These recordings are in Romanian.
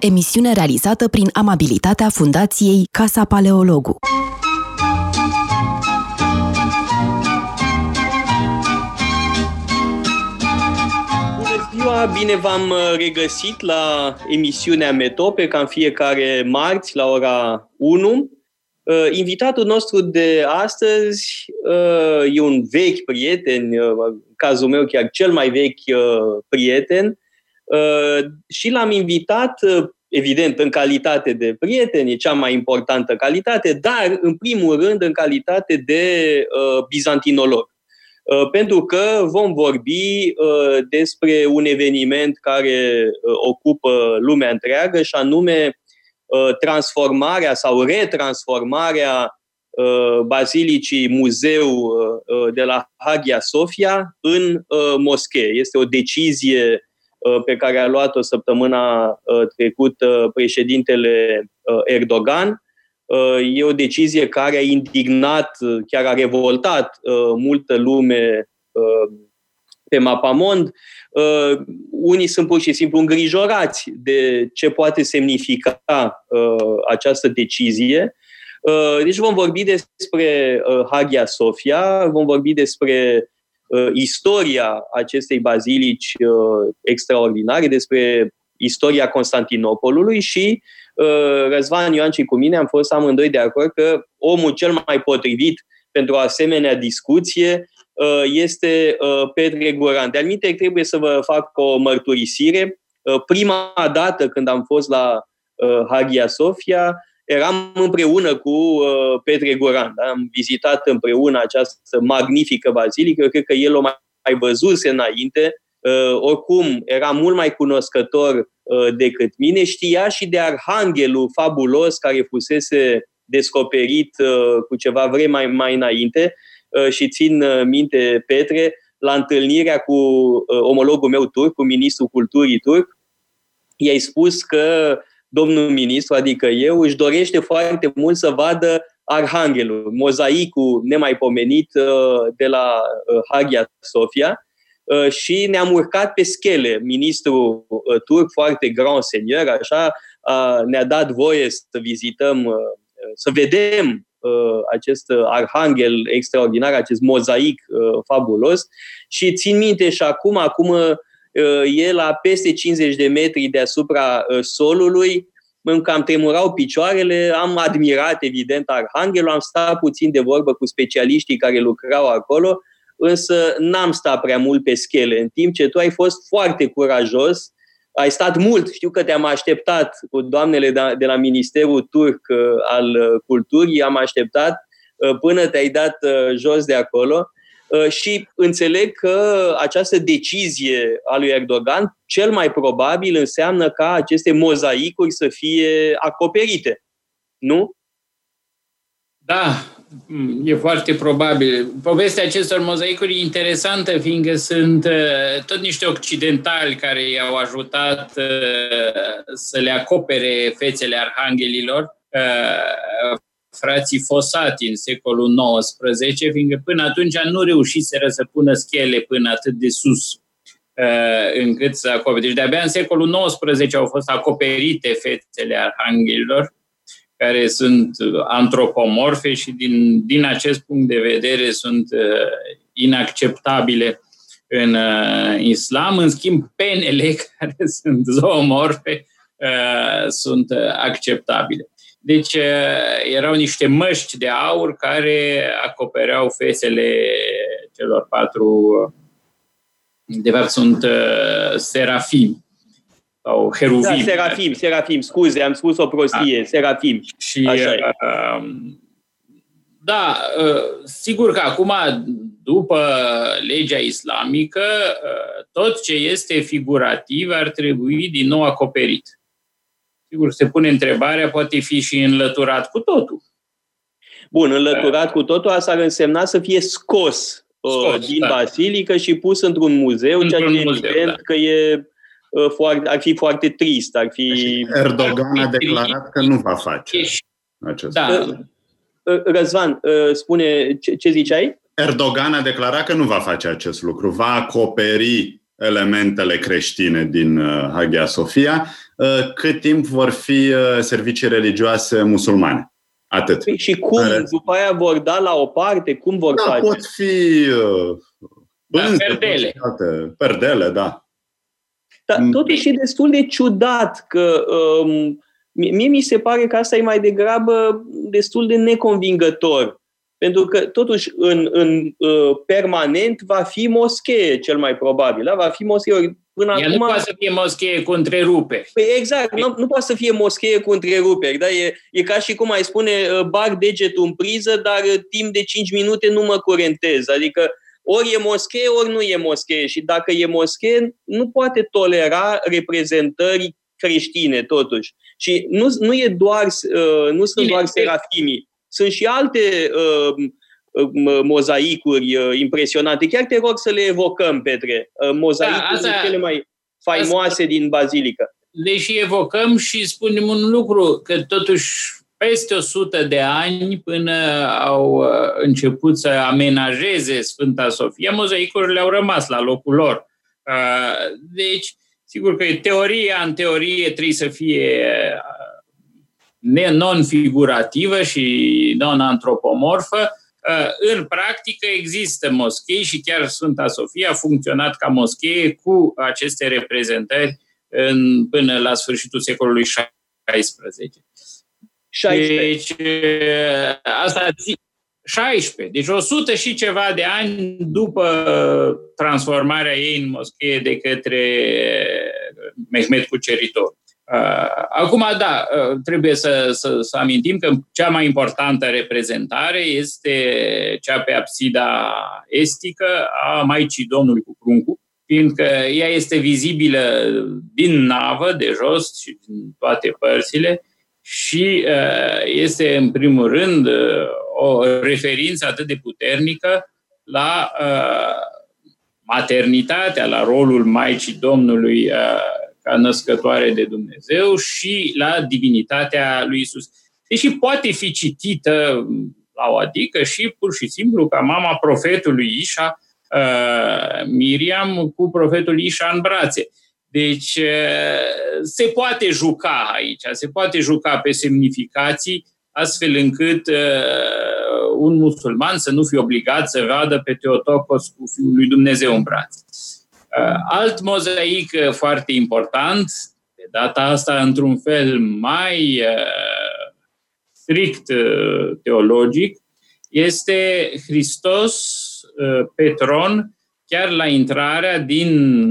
Emisiune realizată prin amabilitatea Fundației Casa Paleologu. ziua, bine v-am uh, regăsit la emisiunea Metope, ca în fiecare marți la ora 1. Uh, invitatul nostru de astăzi uh, e un vechi prieten, în cazul meu chiar cel mai vechi prieten, și l-am invitat, evident, în calitate de prieten, e cea mai importantă calitate, dar, în primul rând, în calitate de bizantinolog. Uh, pentru că vom vorbi uh, despre un eveniment care uh, ocupă lumea întreagă și anume transformarea sau retransformarea Bazilicii Muzeu de la Hagia Sofia în moschee. Este o decizie pe care a luat-o săptămâna trecută președintele Erdogan Uh, e o decizie care a indignat, uh, chiar a revoltat uh, multă lume pe mapamond. Unii sunt pur și simplu îngrijorați de ce poate semnifica această decizie. Deci vom vorbi despre Hagia Sofia, vom vorbi despre istoria acestei bazilici extraordinare, despre istoria Constantinopolului și uh, Răzvan Ioan și cu mine am fost amândoi de acord că omul cel mai potrivit pentru o asemenea discuție uh, este uh, Petre Goran. De-al minte, trebuie să vă fac o mărturisire. Prima dată când am fost la Hagia Sofia, eram împreună cu Petre Goran. Da? Am vizitat împreună această magnifică bazilică. cred că el o mai văzuse înainte Uh, oricum era mult mai cunoscător uh, decât mine, știa și de arhanghelul fabulos care fusese descoperit uh, cu ceva vreme mai, mai înainte și țin minte, Petre, la întâlnirea cu omologul meu turc, cu ministrul culturii turc, i-ai spus că domnul ministru, adică eu, își dorește foarte mult să vadă Arhanghelul, mozaicul nemaipomenit de la Hagia Sofia, Uh, și ne-am urcat pe schele. Ministrul uh, turc, foarte grand senior, așa, ne-a dat voie să vizităm, uh, să vedem acest arhanghel extraordinar, acest mozaic fabulos și țin minte și acum, acum e la peste 50 de metri deasupra solului, îmi cam tremurau picioarele, am admirat evident arhanghelul, am stat puțin de vorbă cu specialiștii care lucrau acolo însă n-am stat prea mult pe schele, în timp ce tu ai fost foarte curajos, ai stat mult, știu că te-am așteptat cu doamnele de la Ministerul Turc uh, al uh, Culturii, am așteptat uh, până te-ai dat jos de acolo și înțeleg că această decizie a lui Erdogan cel mai probabil înseamnă ca aceste mozaicuri să fie acoperite. Nu? Da, e foarte probabil. Povestea acestor mozaicuri e interesantă, fiindcă sunt uh, tot niște occidentali care i-au ajutat uh, să le acopere fețele arhanghelilor, uh, frații Fosati în secolul XIX, fiindcă până atunci nu reușiseră să pună schele până atât de sus încât să acopere. Deci de-abia în secolul XIX au fost acoperite fețele arhanghelilor, care sunt antropomorfe și din, din acest punct de vedere sunt uh, inacceptabile în uh, islam. În schimb, penele, care sunt zoomorfe, uh, sunt uh, acceptabile. Deci uh, erau niște măști de aur care acopereau fețele celor patru, de fapt sunt uh, serafimi sau heruvim. Da, serafim, serafim, scuze, am spus o prostie, da. serafim. Și, Așa e. Uh, da, uh, sigur că acum, după legea islamică, uh, tot ce este figurativ ar trebui din nou acoperit. Sigur, se pune întrebarea, poate fi și înlăturat cu totul. Bun, înlăturat cu totul, asta ar însemna să fie scos, scos din da. basilică și pus într-un muzeu, într-un ceea ce muzeu, evident da. că e Uh, foarte, ar fi foarte trist. Ar fi... Erdogan a declarat că nu va face acest da. lucru. Uh, Răzvan, uh, spune ce, ce ziceai? Erdogan a declarat că nu va face acest lucru. Va acoperi elementele creștine din Hagia Sofia, cât timp vor fi servicii religioase musulmane. Atât. Păi și cum? Care... După aia vor da la o parte? Cum vor da, face? pot fi da, perdele. Perdele, da. Dar mm. totuși e destul de ciudat că um, mie mi se pare că asta e mai degrabă destul de neconvingător. Pentru că, totuși, în, în uh, permanent va fi moschee, cel mai probabil. Da? Va fi moschee. Până Ea acum... nu poate să fie moschee cu întreruperi. Păi exact, nu, nu poate să fie moschee cu întreruperi. Da? E, e ca și cum ai spune, uh, bag degetul în priză, dar uh, timp de 5 minute nu mă curentez. Adică ori e moschee, ori nu e moschee. Și dacă e moschee, nu poate tolera reprezentări creștine, totuși. Și nu, nu e doar, uh, nu sunt doar serafimii, sunt și alte uh, uh, mozaicuri uh, impresionante. Chiar te rog să le evocăm, Petre. Uh, mozaicuri da, cele mai faimoase asta, din bazilică. Deși evocăm și spunem un lucru, că totuși peste 100 de ani până au uh, început să amenajeze Sfânta Sofia, mozaicurile au rămas la locul lor. Uh, deci, sigur că teoria în teorie trebuie să fie uh, non-figurativă și non-antropomorfă. În practică există moschei și chiar Sfânta Sofia a funcționat ca moschee cu aceste reprezentări în, până la sfârșitul secolului XVI. 16. Deci, asta 16. Deci 100 și ceva de ani după transformarea ei în moschee de către Mehmet Cuceritor. Acum, da, trebuie să, să, să amintim că cea mai importantă reprezentare este cea pe absida estică a Maicii Domnului cu pruncul, fiindcă ea este vizibilă din navă, de jos și din toate părțile, și uh, este, în primul rând, uh, o referință atât de puternică la uh, maternitatea, la rolul Maicii Domnului ca născătoare de Dumnezeu și la divinitatea lui Isus. Deși poate fi citită la o adică și pur și simplu ca mama profetului Ișa, Miriam, cu profetul Ișa în brațe. Deci se poate juca aici, se poate juca pe semnificații, astfel încât un musulman să nu fie obligat să vadă pe Teotocos cu Fiul lui Dumnezeu în brațe. Alt mozaic foarte important, de data asta într-un fel mai strict teologic, este Hristos Petron, chiar la intrarea din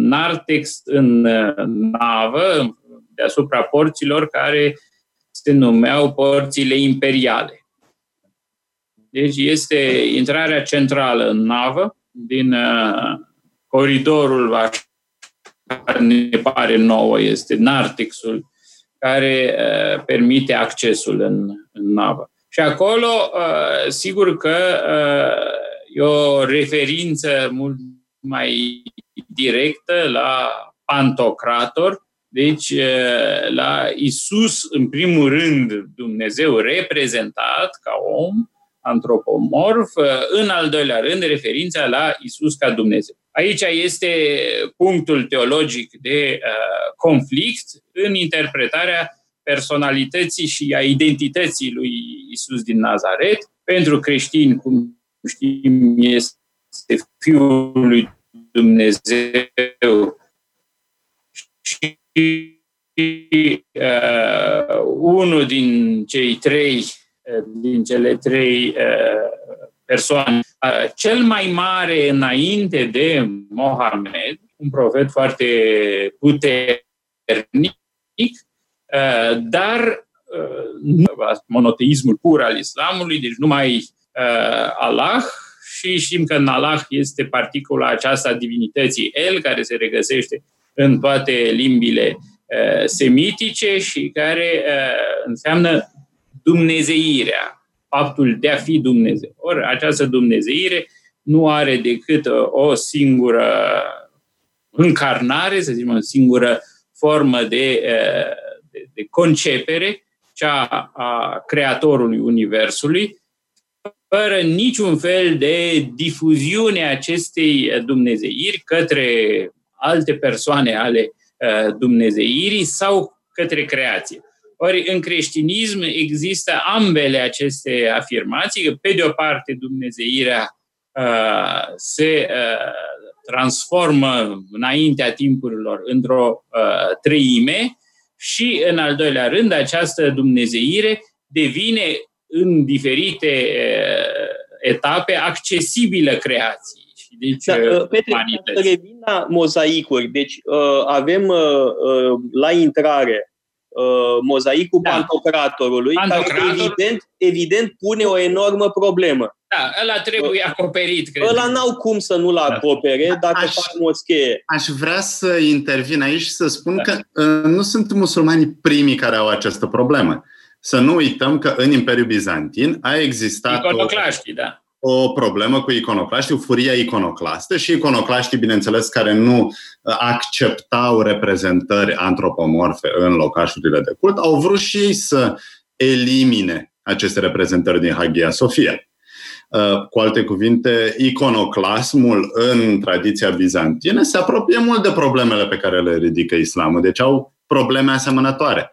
Nartex în uh, navă, deasupra porților care se numeau porțile imperiale. Deci este intrarea centrală în navă din uh, coridorul care ne pare nouă, este Nartexul, care uh, permite accesul în, în navă. Și acolo, uh, sigur că uh, e o referință mult mai directă la Pantocrator, deci la Isus, în primul rând, Dumnezeu reprezentat ca om, antropomorf, în al doilea rând, referința la Isus ca Dumnezeu. Aici este punctul teologic de uh, conflict în interpretarea personalității și a identității lui Isus din Nazaret. Pentru creștini, cum știm, este Fiul lui Dumnezeu și uh, unul din cei trei, uh, din cele trei uh, persoane, uh, cel mai mare înainte de Mohamed, un profet foarte puternic, uh, dar uh, monoteismul pur al islamului, deci numai uh, Allah, și știm că în Allah este particula aceasta divinității El, care se regăsește în toate limbile uh, semitice și care uh, înseamnă dumnezeirea, faptul de a fi Dumnezeu. Ori această dumnezeire nu are decât uh, o singură încarnare, să zicem, o singură formă de, uh, de, de concepere, cea a Creatorului Universului, fără niciun fel de difuziune a acestei dumnezeiri către alte persoane ale uh, dumnezeirii sau către creație. Ori în creștinism există ambele aceste afirmații, că pe de o parte dumnezeirea uh, se uh, transformă înaintea timpurilor într-o uh, treime și, în al doilea rând, această dumnezeire devine în diferite uh, etape accesibilă creației. Deci, da, uh, Petre, revin la mozaicuri. Deci uh, avem uh, uh, la intrare uh, mozaicul da. pantocratorului, Pantocrator... care evident, evident pune o enormă problemă. Da, ăla trebuie acoperit, cred. Ăla n-au cum să nu-l da. acopere da. dacă aș, fac moschee. Aș vrea să intervin aici și să spun da. că uh, nu sunt musulmanii primii care au această problemă. Să nu uităm că în Imperiul Bizantin a existat Iconoclaștii, o, da. O problemă cu iconoclaștii, o furia iconoclastă și iconoclaștii, bineînțeles, care nu uh, acceptau reprezentări antropomorfe în locașurile de cult, au vrut și ei să elimine aceste reprezentări din Hagia Sofia. Uh, cu alte cuvinte, iconoclasmul în tradiția bizantină se apropie mult de problemele pe care le ridică islamul. Deci au probleme asemănătoare.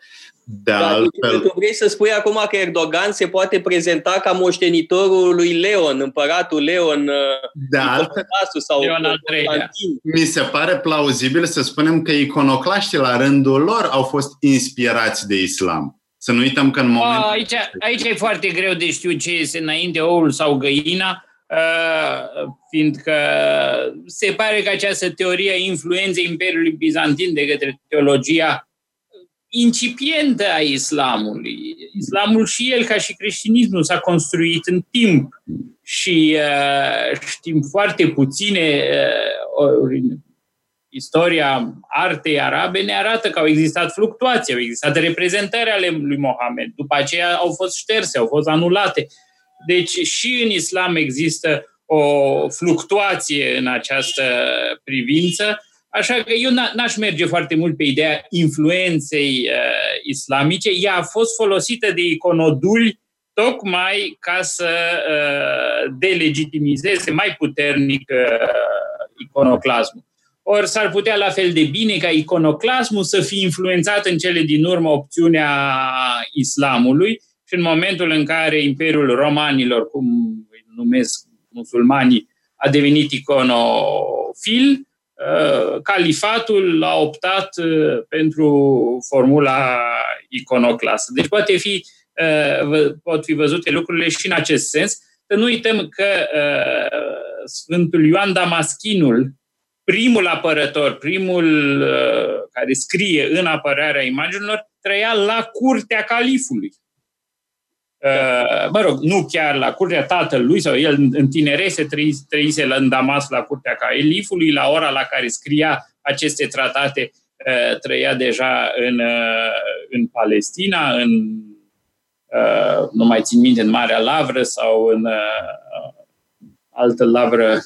De Dar altfel... tu vrei să spui acum că Erdogan se poate prezenta ca moștenitorul lui Leon, împăratul Leon, uh, de altfel, sau Leon al treilea. Mi se pare plauzibil să spunem că iconoclaștii la rândul lor au fost inspirați de islam. Să nu uităm că în moment. Aici, aici e foarte greu de știu ce este înainte oul sau găina, fiindcă se pare că această teorie a influenței Imperiului Bizantin de către teologia incipientă a islamului. Islamul și el, ca și creștinismul, s-a construit în timp și uh, știm foarte puține uh, istoria artei arabe ne arată că au existat fluctuații, au existat reprezentări ale lui Mohamed. După aceea au fost șterse, au fost anulate. Deci și în islam există o fluctuație în această privință, așa că eu n-aș merge foarte mult pe ideea influenței uh, islamice. Ea a fost folosită de iconoduli tocmai ca să uh, delegitimizeze mai puternic uh, iconoclasmul. Ori s-ar putea la fel de bine ca iconoclasmul să fie influențat în cele din urmă opțiunea islamului și în momentul în care Imperiul Romanilor, cum îi numesc musulmanii, a devenit iconofil, uh, califatul a optat uh, pentru formula iconoclasă. Deci poate fi, uh, pot fi văzute lucrurile și în acest sens. Să nu uităm că Sfântul Ioan Damaschinul, primul apărător, primul uh, care scrie în apărarea imaginilor, trăia la curtea califului. Uh, mă rog, nu chiar la curtea tatălui, sau el în tinerețe trăise în Damas la curtea califului, la ora la care scria aceste tratate, uh, trăia deja în, în Palestina, în, nu mai țin minte, în Marea Lavră sau în altă lavră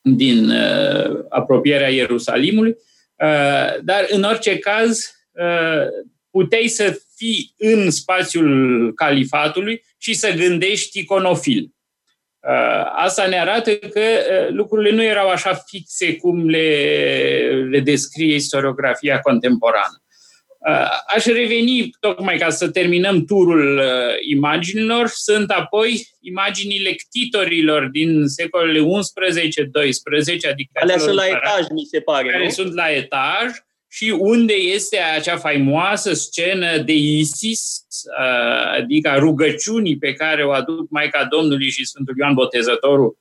din uh, apropierea Ierusalimului, uh, dar în orice caz uh, puteai să fii în spațiul califatului și să gândești iconofil. Uh, asta ne arată că uh, lucrurile nu erau așa fixe cum le, le descrie istoriografia contemporană. Uh, aș reveni, tocmai ca să terminăm turul uh, imaginilor, sunt apoi imaginile ctitorilor din secolele 11-12, adică Alea sunt la etaj, mi se pare, Care nu? sunt la etaj și unde este acea faimoasă scenă de Isis, uh, adică rugăciunii pe care o aduc Maica Domnului și Sfântul Ioan Botezătorul,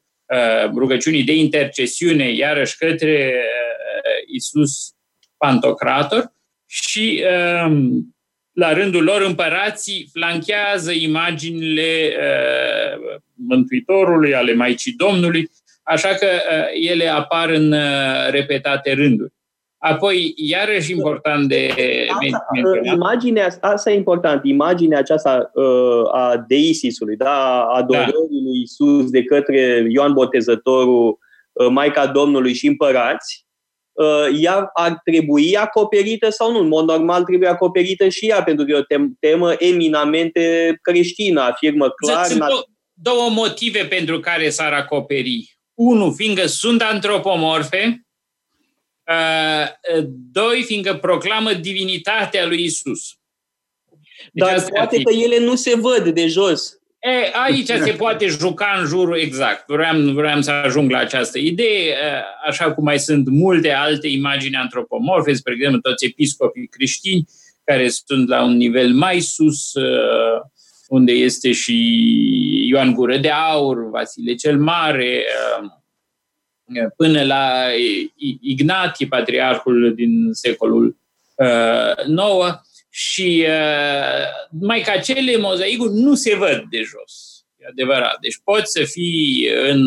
rugăciunii de intercesiune, iarăși către Isus Pantocrator, și um, la rândul lor împărații flanchează imaginile uh, Mântuitorului, ale Maicii Domnului, așa că uh, ele apar în uh, repetate rânduri. Apoi, iarăși important de menționat. Imaginea, asta e important, imaginea aceasta uh, a deisisului, da, a adorării da. lui Isus de către Ioan Botezătorul, uh, Maica Domnului și împărați, Uh, ea ar trebui acoperită sau nu. În mod normal trebuie acoperită și ea, pentru că e o temă eminamente creștină, afirmă clar. Sunt două, două motive pentru care s-ar acoperi. Unu, fiindcă sunt antropomorfe, Doi, fiindcă proclamă divinitatea lui Isus. Deci Dar poate că ele nu se văd de jos. E, aici se poate juca în jurul exact. Vreau, vreau să ajung la această idee, așa cum mai sunt multe alte imagini antropomorfe, spre exemplu toți episcopii creștini care sunt la un nivel mai sus, unde este și Ioan Gură de Aur, Vasile cel Mare, până la Ignatie, patriarhul din secolul IX, și uh, mai că acele mozaicuri nu se văd de jos. E adevărat. Deci poți să fii în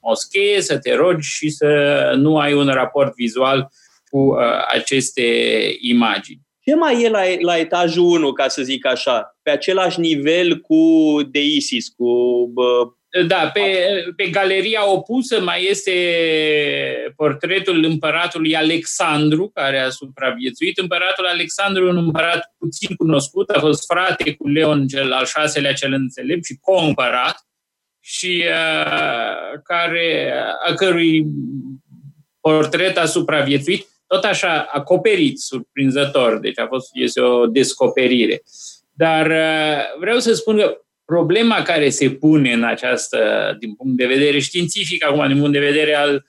moschee, să te rogi și să nu ai un raport vizual cu uh, aceste imagini. Ce mai e la, la etajul 1, ca să zic așa? Pe același nivel cu Deisis, cu bă, da, pe, pe galeria opusă mai este portretul împăratului Alexandru, care a supraviețuit. Împăratul Alexandru un împărat puțin cunoscut, a fost frate cu Leon cel al șaselea cel înțelept și co-împărat, și uh, care, a cărui portret a supraviețuit, tot așa acoperit, surprinzător, deci a fost, este o descoperire. Dar uh, vreau să spun că problema care se pune în această, din punct de vedere științific, acum din punct de vedere al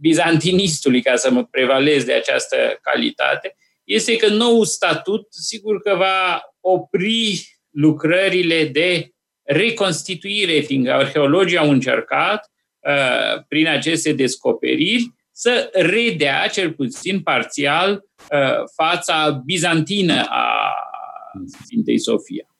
bizantinistului, ca să mă prevalez de această calitate, este că nou statut, sigur că va opri lucrările de reconstituire, fiindcă arheologii au încercat, uh, prin aceste descoperiri, să redea, cel puțin parțial, uh, fața bizantină a Sfintei Sofia.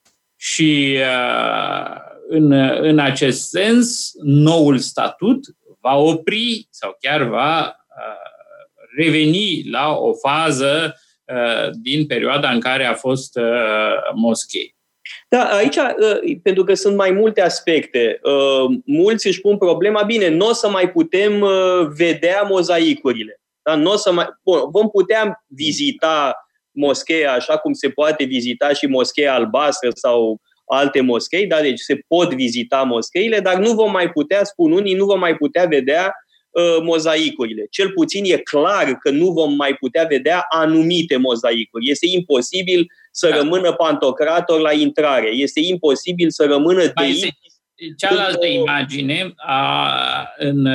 Și uh, în, în acest sens, noul statut va opri sau chiar va uh, reveni la o fază uh, din perioada în care a fost moschei. Da, aici, pentru că sunt mai multe aspecte, mulți își pun problema, bine, nu o să mai putem vedea mozaicurile. Da? N-o să mai, bun, vom putea vizita moscheea așa cum se poate vizita și moscheea albastră sau alte moschei, da? deci se pot vizita moscheile, dar nu vom mai putea, spun unii, nu vom mai putea vedea uh, mozaicurile. Cel puțin e clar că nu vom mai putea vedea anumite mozaicuri. Este imposibil să da. rămână pantocrator la intrare. Este imposibil să rămână de Cealaltă imagine a, în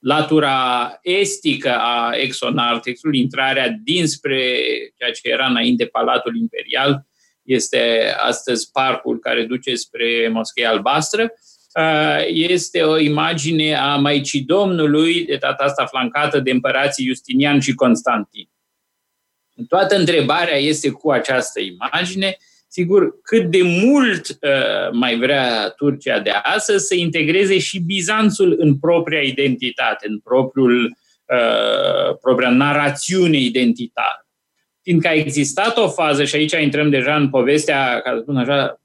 latura estică a exonartexului, intrarea dinspre ceea ce era înainte Palatul Imperial, este astăzi parcul care duce spre Moscheea Albastră, este o imagine a Maicii Domnului, de data asta flancată de împărații Justinian și Constantin. Toată întrebarea este cu această imagine, sigur, cât de mult uh, mai vrea Turcia de astăzi să integreze și Bizanțul în propria identitate, în propriul, uh, propria narațiune identitară. Fiindcă a existat o fază, și aici intrăm deja în povestea, ca să spun așa,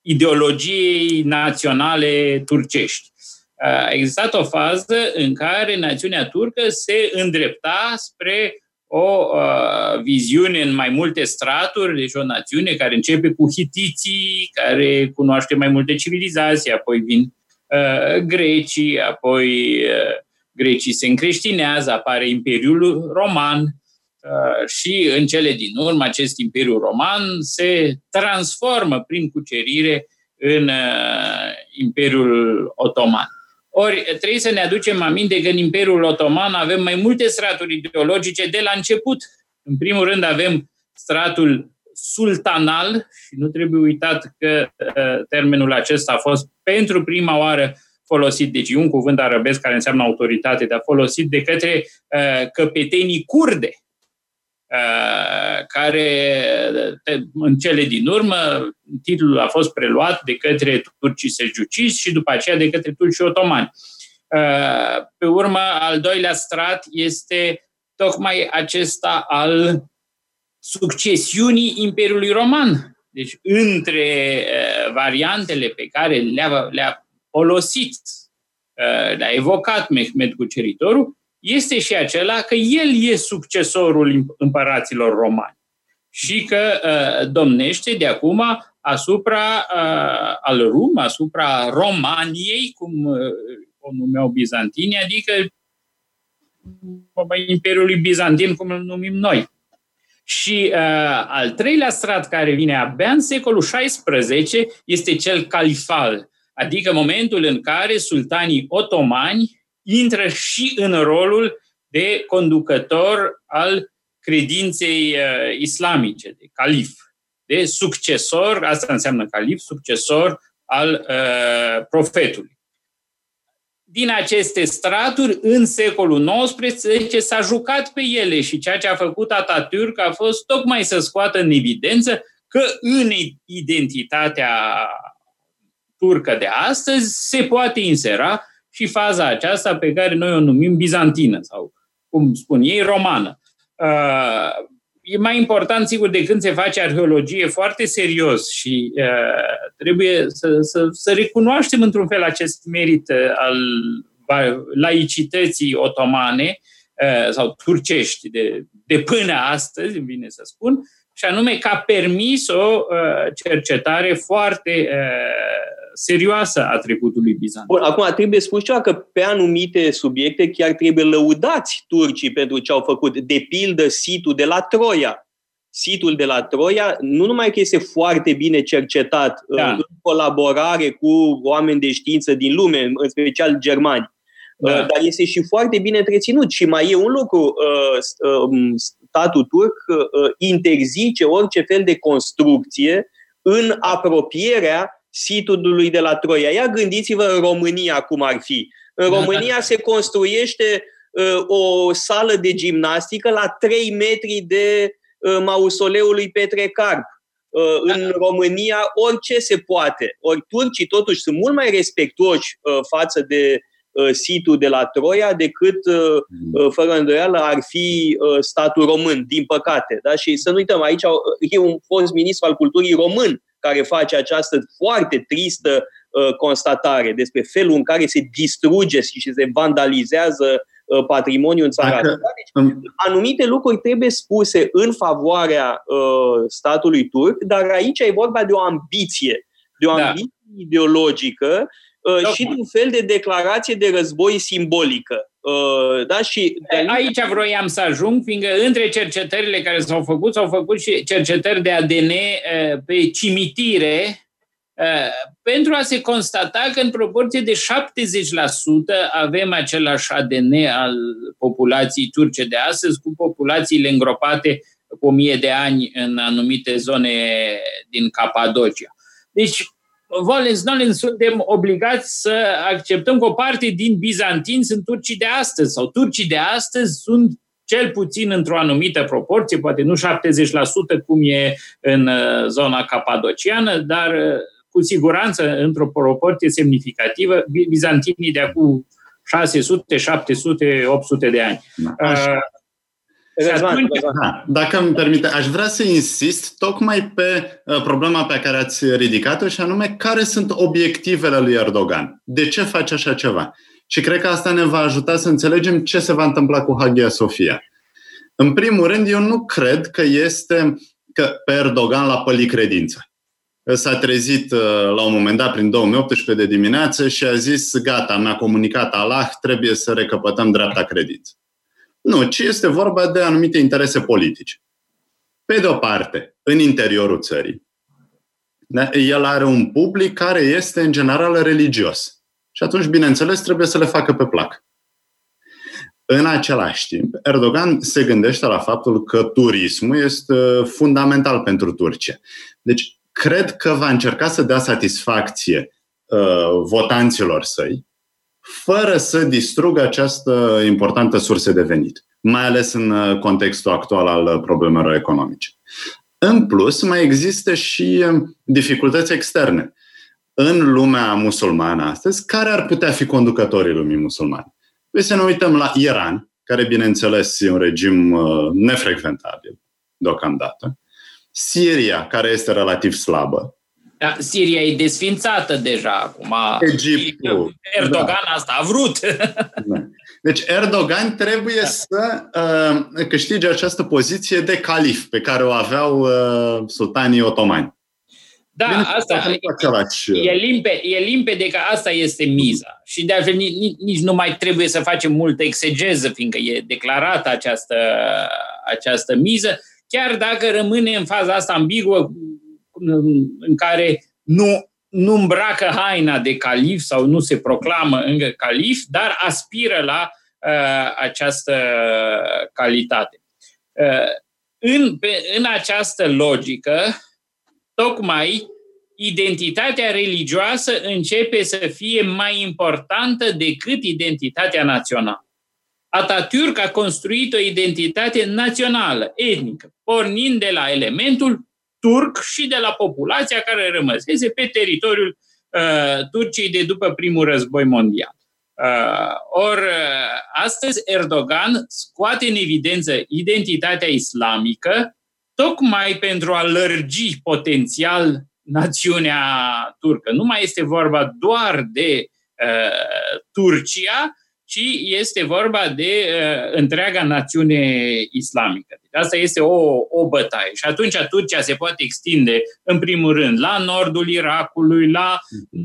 ideologiei naționale turcești. A existat o fază în care națiunea turcă se îndrepta spre o uh, viziune în mai multe straturi, deci o națiune care începe cu hitiții, care cunoaște mai multe civilizații, apoi vin uh, grecii, apoi uh, grecii se încreștinează, apare Imperiul Roman uh, și în cele din urmă acest Imperiu Roman se transformă prin cucerire în uh, Imperiul Otoman. Ori trebuie să ne aducem aminte că în Imperiul Otoman avem mai multe straturi ideologice de la început. În primul rând avem stratul sultanal și nu trebuie uitat că uh, termenul acesta a fost pentru prima oară folosit, deci un cuvânt arabesc care înseamnă autoritate, dar folosit de către uh, căpetenii curde Uh, care în cele din urmă titlul a fost preluat de către turcii seljuciți și după aceea de către turcii otomani. Uh, pe urmă, al doilea strat este tocmai acesta al succesiunii Imperiului Roman. Deci, între uh, variantele pe care le-a, le-a folosit, le-a evocat Mehmed Cuceritorul, este și acela că el e succesorul împăraților romani și că uh, domnește de acum asupra uh, al Rum, asupra Romaniei, cum uh, o numeau bizantinii, adică Imperiului Bizantin, cum îl numim noi. Și uh, al treilea strat care vine abia în secolul XVI este cel califal, adică momentul în care sultanii otomani intră și în rolul de conducător al credinței uh, islamice, de calif, de succesor, asta înseamnă calif, succesor al uh, profetului. Din aceste straturi, în secolul XIX, s-a jucat pe ele și ceea ce a făcut Atatürk a fost tocmai să scoată în evidență că în identitatea turcă de astăzi se poate insera și faza aceasta pe care noi o numim bizantină sau, cum spun ei, romană. Uh, e mai important, sigur, de când se face arheologie foarte serios și uh, trebuie să, să, să recunoaștem într-un fel acest merit uh, al laicității otomane uh, sau turcești de, de până astăzi, bine să spun, și anume că a permis o uh, cercetare foarte uh, serioasă a trecutului bizantin. Bun, acum trebuie spus ceva că pe anumite subiecte chiar trebuie lăudați turcii pentru ce au făcut. De pildă, situl de la Troia. Situl de la Troia nu numai că este foarte bine cercetat da. în colaborare cu oameni de știință din lume, în special germani, da. Uh, dar este și foarte bine întreținut. Și mai e un lucru, uh, um, statul turc uh, interzice orice fel de construcție în apropierea situdului de la Troia. Ia gândiți-vă în România cum ar fi. În România se construiește uh, o sală de gimnastică la 3 metri de uh, mausoleul lui Petre Carp. Uh, în România orice se poate. Ori turcii totuși sunt mult mai respectuoși uh, față de uh, situl de la Troia decât, uh, uh, fără îndoială, ar fi uh, statul român, din păcate. Da? Și să nu uităm, aici e un fost ministru al culturii român care face această foarte tristă uh, constatare despre felul în care se distruge și se vandalizează uh, patrimoniul în țara Dacă, deci, anumite lucruri trebuie spuse în favoarea uh, statului turc, dar aici e vorba de o ambiție, de o da. ambiție ideologică uh, și de un fel de declarație de război simbolică. Uh, da, și Aici vroiam să ajung, fiindcă între cercetările care s-au făcut, s-au făcut și cercetări de ADN uh, pe cimitire, uh, pentru a se constata că în proporție de 70% avem același ADN al populației turce de astăzi cu populațiile îngropate cu o mie de ani în anumite zone din Capadocia. Deci volens nolens suntem obligați să acceptăm că o parte din bizantini sunt turcii de astăzi sau turcii de astăzi sunt cel puțin într-o anumită proporție, poate nu 70% cum e în uh, zona capadociană, dar uh, cu siguranță într-o proporție semnificativă bizantinii de acum 600, 700, 800 de ani. Da. Uh, atunci... Da, dacă îmi permite, aș vrea să insist tocmai pe uh, problema pe care ați ridicat-o și anume care sunt obiectivele lui Erdogan. De ce face așa ceva? Și cred că asta ne va ajuta să înțelegem ce se va întâmpla cu Hagia Sofia. În primul rând, eu nu cred că este că pe Erdogan l-a pălit credința. S-a trezit uh, la un moment dat, prin 2018 de dimineață, și a zis, gata, mi-a comunicat Allah, trebuie să recăpătăm dreapta credință. Nu, ci este vorba de anumite interese politice. Pe de o parte, în interiorul țării, da, el are un public care este în general religios. Și atunci, bineînțeles, trebuie să le facă pe plac. În același timp, Erdogan se gândește la faptul că turismul este fundamental pentru Turcia. Deci, cred că va încerca să dea satisfacție uh, votanților săi, fără să distrugă această importantă sursă de venit, mai ales în uh, contextul actual al uh, problemelor economice. În plus, mai există și um, dificultăți externe. În lumea musulmană astăzi, care ar putea fi conducătorii lumii musulmane? Păi să ne uităm la Iran, care, bineînțeles, e un regim uh, nefrecventabil deocamdată, Siria, care este relativ slabă, da, Siria e desfințată deja acum. Egiptul. Erdogan da. asta a vrut. Da. Deci Erdogan trebuie da. să uh, câștige această poziție de calif pe care o aveau uh, sultanii otomani. Da, Bine, asta e, e, limpe, e limpede că asta este miza. Și de altfel nici, nici nu mai trebuie să facem multă exegeză, fiindcă e declarată această, această miză, chiar dacă rămâne în faza asta ambiguă în care nu, nu îmbracă haina de calif sau nu se proclamă încă calif, dar aspiră la uh, această calitate. Uh, în, pe, în această logică, tocmai identitatea religioasă începe să fie mai importantă decât identitatea națională. Atatürk a construit o identitate națională, etnică, pornind de la elementul turc și de la populația care rămăsese pe teritoriul uh, Turciei de după primul război mondial. Uh, Ori uh, astăzi Erdogan scoate în evidență identitatea islamică tocmai pentru a lărgi potențial națiunea turcă. Nu mai este vorba doar de uh, Turcia, ci este vorba de uh, întreaga națiune islamică. Deci asta este o, o bătaie. Și atunci Turcia se poate extinde, în primul rând, la nordul Irakului, la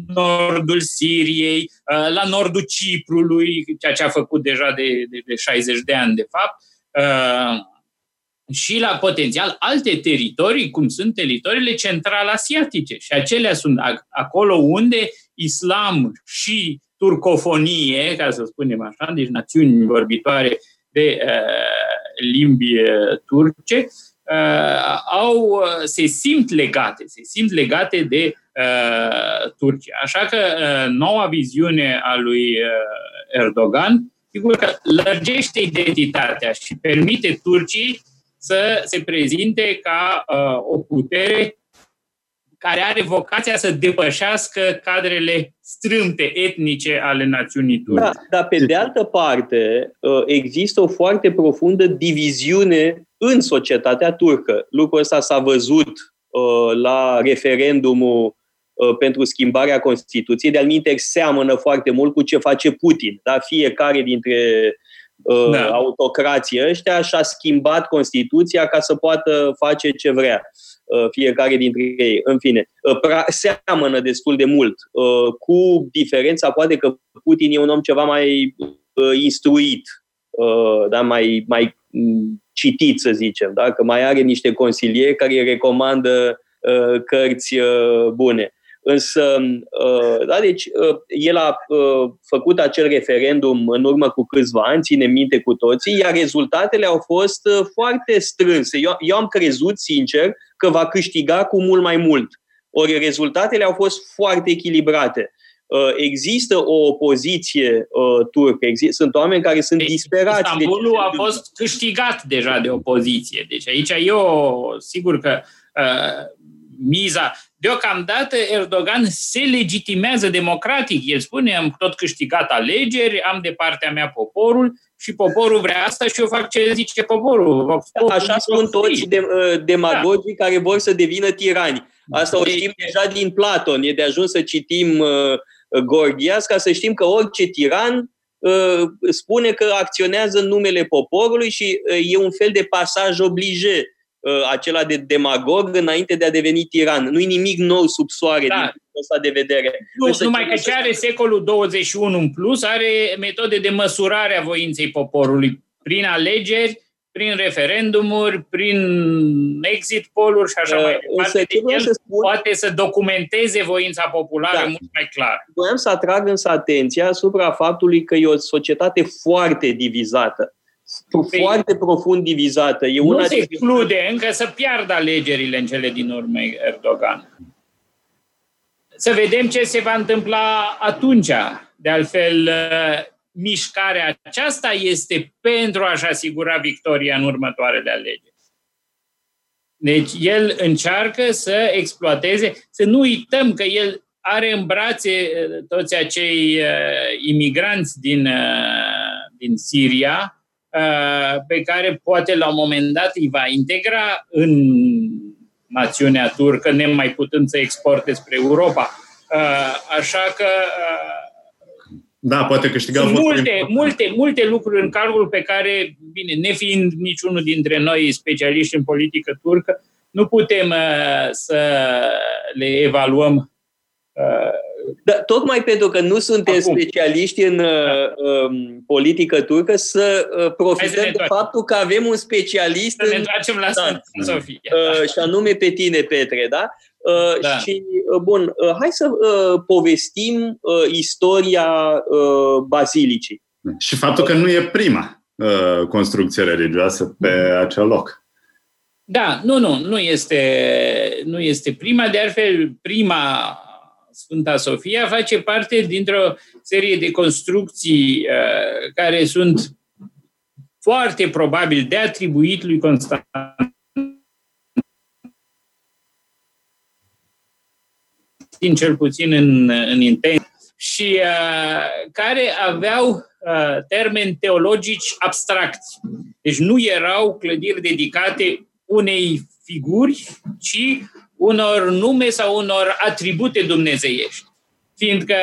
nordul Siriei, uh, la nordul Ciprului, ceea ce a făcut deja de, de, de 60 de ani, de fapt, uh, și la potențial alte teritorii, cum sunt teritoriile central-asiatice. Și acelea sunt acolo unde islam și turcofonie, ca să spunem așa, deci națiuni vorbitoare de uh, limbi uh, turce, uh, au, uh, se simt legate, se simt legate de uh, Turcia. Așa că uh, noua viziune a lui uh, Erdogan, sigur că lărgește identitatea și permite Turcii să se prezinte ca uh, o putere care are vocația să depășească cadrele strâmte etnice ale națiunii turce. Da, dar pe de altă parte uh, există o foarte profundă diviziune în societatea turcă. Lucrul ăsta s-a văzut uh, la referendumul uh, pentru schimbarea Constituției. De-al minte, seamănă foarte mult cu ce face Putin. Da? Fiecare dintre da. autocrații ăștia și-a schimbat Constituția ca să poată face ce vrea. Uh, fiecare dintre ei. În fine, uh, seamănă destul de mult, uh, cu diferența poate că Putin e un om ceva mai instruit, da, mai, mai mm, citit, să zicem, da? că mai are niște consilieri care îi recomandă cărți bune. Însă, uh, da, deci, uh, el a uh, făcut acel referendum în urmă cu câțiva ani, ține minte cu toții, iar rezultatele au fost foarte strânse. Eu, eu am crezut, sincer, că va câștiga cu mult mai mult. Ori rezultatele au fost foarte echilibrate. Există o opoziție turcă, sunt oameni care sunt disperați. Istanbulul de a fost câștigat deja de opoziție. Deci aici eu, sigur că miza. Deocamdată Erdogan se legitimează democratic. El spune, am tot câștigat alegeri, am de partea mea poporul și poporul vrea asta și eu fac ce zice poporul. poporul Așa spun toți de, uh, demagogii da. care vor să devină tirani. Asta o știm deja din Platon. E de ajuns să citim uh, Gorgias ca să știm că orice tiran uh, spune că acționează în numele poporului și uh, e un fel de pasaj oblige uh, acela de demagog înainte de a deveni tiran. Nu-i nimic nou sub soare da. din ăsta de vedere. Nu, Însă numai că ce are secolul 21 în plus, are metode de măsurare a voinței poporului prin alegeri, prin referendumuri, prin exit poll și așa uh, mai departe. Deci el să spun... poate să documenteze voința populară da. mult mai clar. Voiam să atrag însă atenția asupra faptului că e o societate foarte divizată foarte profund divizată. E una nu se exclude încă să piardă alegerile în cele din urmă Erdogan. Să vedem ce se va întâmpla atunci. De altfel, mișcarea aceasta este pentru a-și asigura victoria în următoarele alegeri. Deci el încearcă să exploateze, să nu uităm că el are în brațe toți acei uh, imigranți din, uh, din Siria, Uh, pe care poate la un moment dat îi va integra în națiunea turcă, nemai putând să exporte spre Europa. Uh, așa că uh, da, poate câștiga Sunt multe, multe, multe lucruri în calcul pe care, bine, nefiind niciunul dintre noi specialiști în politică turcă, nu putem uh, să le evaluăm uh, da, tocmai pentru că nu suntem Acum. specialiști în da. uh, politică turcă, să uh, profităm să de faptul că avem un specialist să în... ne întoarcem la da, Sofia. Uh, și anume pe tine, Petre, da? Uh, da. Și, uh, bun, uh, hai să uh, povestim uh, istoria uh, bazilicii. Și faptul că nu e prima uh, construcție religioasă pe acel loc. Da, nu, nu, nu este, nu este prima. De altfel, prima Sfânta Sofia face parte dintr-o serie de construcții uh, care sunt foarte probabil de atribuit lui Constantin cel puțin în, în intent, și uh, care aveau uh, termeni teologici abstracți. Deci nu erau clădiri dedicate unei figuri, ci unor nume sau unor atribute dumnezeiești. Fiindcă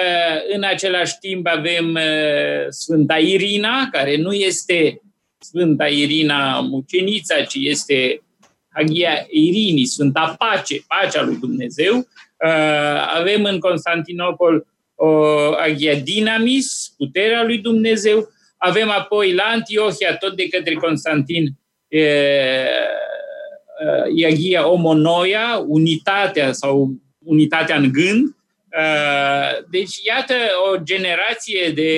în același timp avem uh, Sfânta Irina, care nu este Sfânta Irina mucenița, ci este Hagia Irini, Sfânta Pace, pacea lui Dumnezeu. Uh, avem în Constantinopol o Hagia Dinamis, puterea lui Dumnezeu. Avem apoi la Antiohia, tot de către Constantin, Iaghia uh, Omonoia, unitatea sau unitatea în gând. Uh, deci, iată o generație de,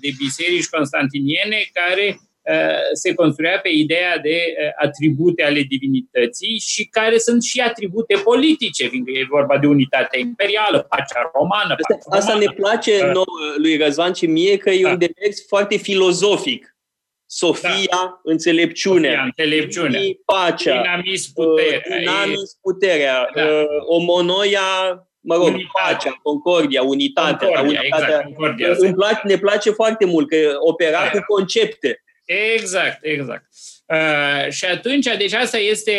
de biserici constantiniene care uh, se construia pe ideea de atribute ale divinității și care sunt și atribute politice, fiindcă e vorba de unitatea imperială, pacea romană. Asta, asta ne place nouă, lui Răzvan și mie, că e da. un demers foarte filozofic Sofia, da. înțelepciunea. Sofia, înțelepciunea. Pacea. Dinamis, puterea. Dinamis, puterea. Da. Uh, omonoia, mă rog, Unitate. pacea, concordia, unitatea. Concordia, unitatea. Exact, concordia. Îmi place, ne place foarte mult că opera da. cu concepte. Exact, exact. Uh, și atunci, deci asta este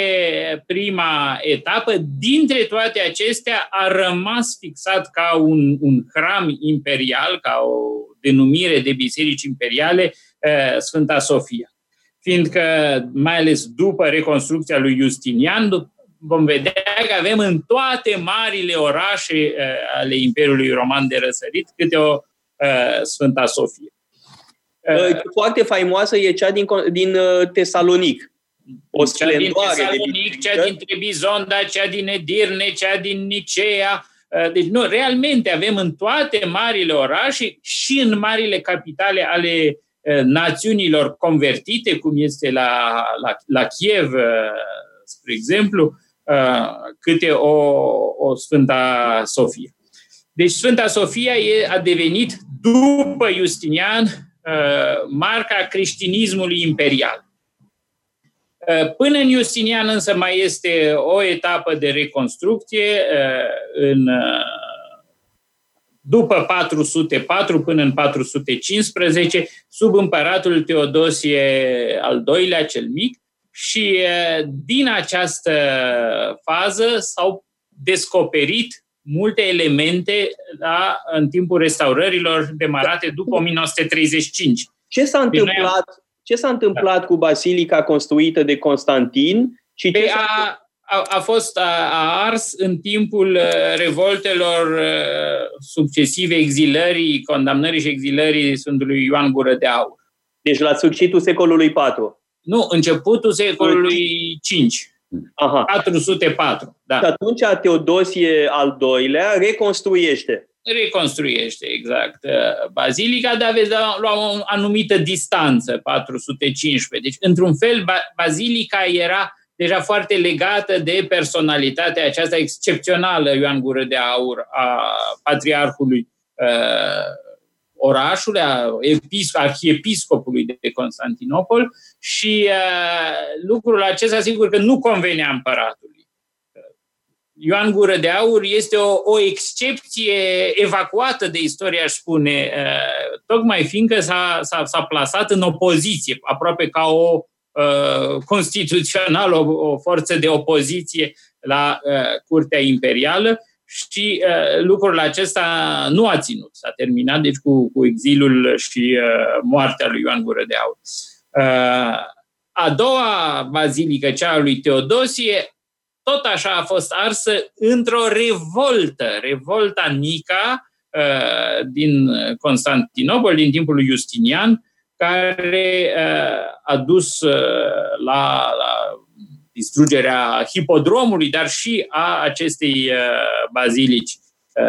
prima etapă. Dintre toate acestea a rămas fixat ca un, un hram imperial, ca o denumire de biserici imperiale, Sfânta Sofia. Fiindcă, mai ales după reconstrucția lui Justinian, vom vedea că avem în toate marile orașe ale Imperiului Roman de răsărit câte o Sfânta Sofia. Foarte faimoasă e cea din, din Tesalonic. O cea din Tesalonic, de cea din Trebizonda, cea din Edirne, cea din Nicea. Deci, nu, realmente avem în toate marile orașe și în marile capitale ale națiunilor convertite, cum este la, la, la Kiev, spre exemplu, câte o, o Sfânta Sofia. Deci Sfânta Sofia e, a devenit, după Justinian, marca creștinismului imperial. Până în Justinian însă mai este o etapă de reconstrucție în după 404 până în 415, sub împăratul Teodosie al II-lea cel mic, și din această fază s-au descoperit multe elemente la, în timpul restaurărilor demarate după 1935. Ce s-a întâmplat, ce s-a întâmplat da. cu basilica construită de Constantin și ce a, a, a fost a, a ars în timpul uh, revoltelor uh, succesive exilării, condamnării și exilării Sfântului Ioan Gură de Aur. Deci la sfârșitul secolului IV. Nu, începutul secolului V. Aha. 404, da. Și atunci Teodosie al II-lea reconstruiește. Reconstruiește, exact. Uh, bazilica, dar aveți lua o anumită distanță, 415. Deci, într-un fel, bazilica era deja foarte legată de personalitatea aceasta excepțională, Ioan Gură de Aur, a patriarhului uh, orașului, a episc- arhiepiscopului de Constantinopol și uh, lucrul acesta, sigur că nu convenea împăratului. Ioan Gură de Aur este o, o excepție evacuată de istorie, aș spune, uh, tocmai fiindcă s-a, s-a, s-a plasat în opoziție, aproape ca o Uh, constituțional, o, o forță de opoziție la uh, Curtea Imperială și uh, lucrul acesta nu a ținut. S-a terminat deci cu, cu exilul și uh, moartea lui Ioan Gură de Aur. Uh, a doua bazilică, cea a lui Teodosie, tot așa a fost arsă într-o revoltă, revolta Nica din Constantinopol, din timpul lui Justinian, care a dus la, la distrugerea hipodromului, dar și a acestei bazilici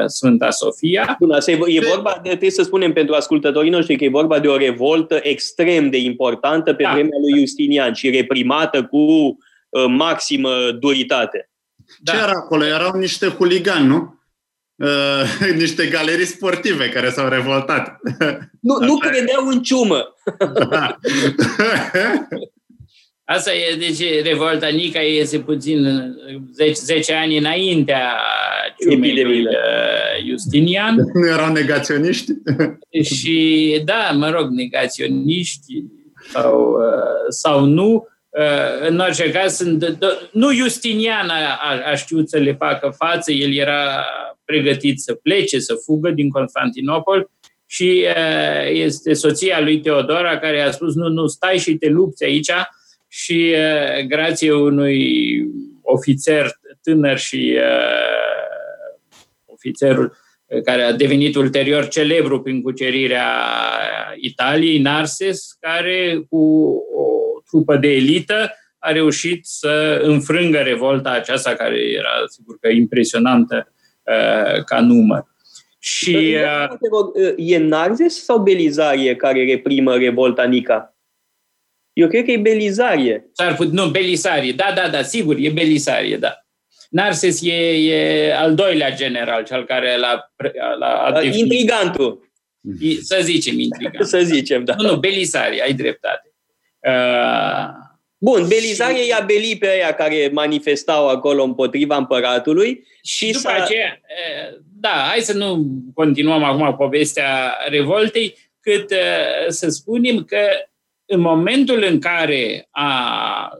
Sfânta Sofia. Bun, asta e, e vorba, de, trebuie să spunem pentru ascultătorii noștri că e vorba de o revoltă extrem de importantă pe da. vremea lui Justinian și reprimată cu uh, maximă duritate. Da. Ce era acolo? Erau niște huligani, nu? Uh, niște galerii sportive care s-au revoltat. Nu, nu credeau în ciumă. Da. Asta e, deci, revolta Nica este puțin 10, 10 ani înaintea ciumei lui uh, Justinian. Nu erau negaționiști? Și, da, mă rog, negaționiști sau, uh, sau nu, uh, în orice caz, nu Justinian a, a știut să le facă față, el era pregătit să plece, să fugă din Constantinopol și este soția lui Teodora care a spus, nu, nu, stai și te lupți aici, și uh, grație unui ofițer tânăr și uh, ofițerul care a devenit ulterior celebru prin cucerirea Italiei, Narses, care cu o trupă de elită a reușit să înfrângă revolta aceasta, care era, sigur că, impresionantă uh, ca număr. Și, uh, e Narses sau Belizarie care reprimă revolta Nica? Eu cred că e Belisarie. S-ar put- nu, Belisarie. Da, da, da, sigur, e Belisarie, da. Narses e, e al doilea general, cel care l-a... l-a Intrigantul. Să zicem intrigant. Să zicem, da. Nu, nu, Belisarie, ai dreptate. Uh, Bun, Belisarie și... i-a belit pe aia care manifestau acolo împotriva împăratului și după s-a... aceea, da, hai să nu continuăm acum povestea revoltei, cât să spunem că în momentul în care a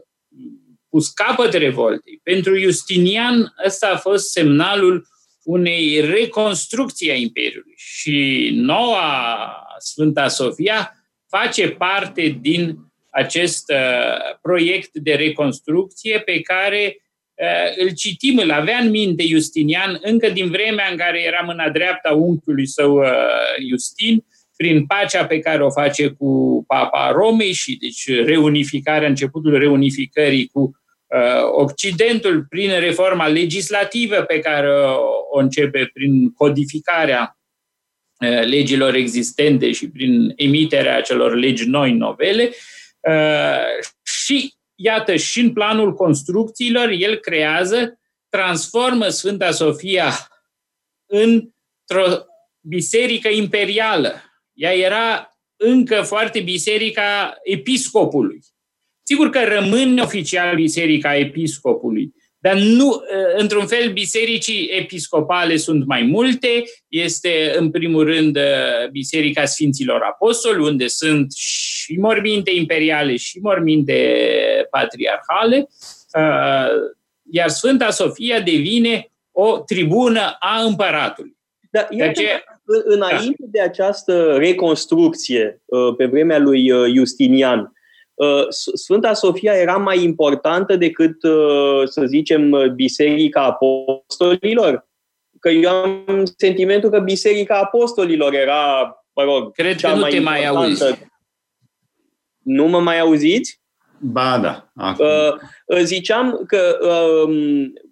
pus capăt revoltei, pentru Justinian ăsta a fost semnalul unei reconstrucții a Imperiului și noua Sfânta Sofia face parte din acest uh, proiect de reconstrucție pe care uh, îl citim, îl avea în minte Justinian încă din vremea în care era mâna dreapta unchiului său uh, Justin prin pacea pe care o face cu Papa Romei și deci reunificarea, începutul reunificării cu uh, Occidentul prin reforma legislativă pe care o începe prin codificarea uh, legilor existente și prin emiterea acelor legi noi novele. uh, și iată și în planul construcțiilor el creează, transformă Sfânta Sofia într-o biserică imperială, ea era încă foarte biserica episcopului. Sigur că rămâne oficial biserica episcopului, dar nu, ă, într-un fel, bisericii episcopale sunt mai multe. Este, în primul rând, ă, Biserica Sfinților Apostoli, unde sunt și morminte imperiale și morminte patriarhale, ă, iar Sfânta Sofia devine o tribună a împăratului. Dar iată, ce... înainte da. de această reconstrucție uh, pe vremea lui uh, Justinian, uh, Sfânta Sofia era mai importantă decât, să zicem, Biserica Apostolilor? Că eu am sentimentul că Biserica Apostolilor era, mă rog, Cred cea că nu mai te mai auzi. Nu mă mai auziți? Ba, da. Acum. Uh, ziceam că uh,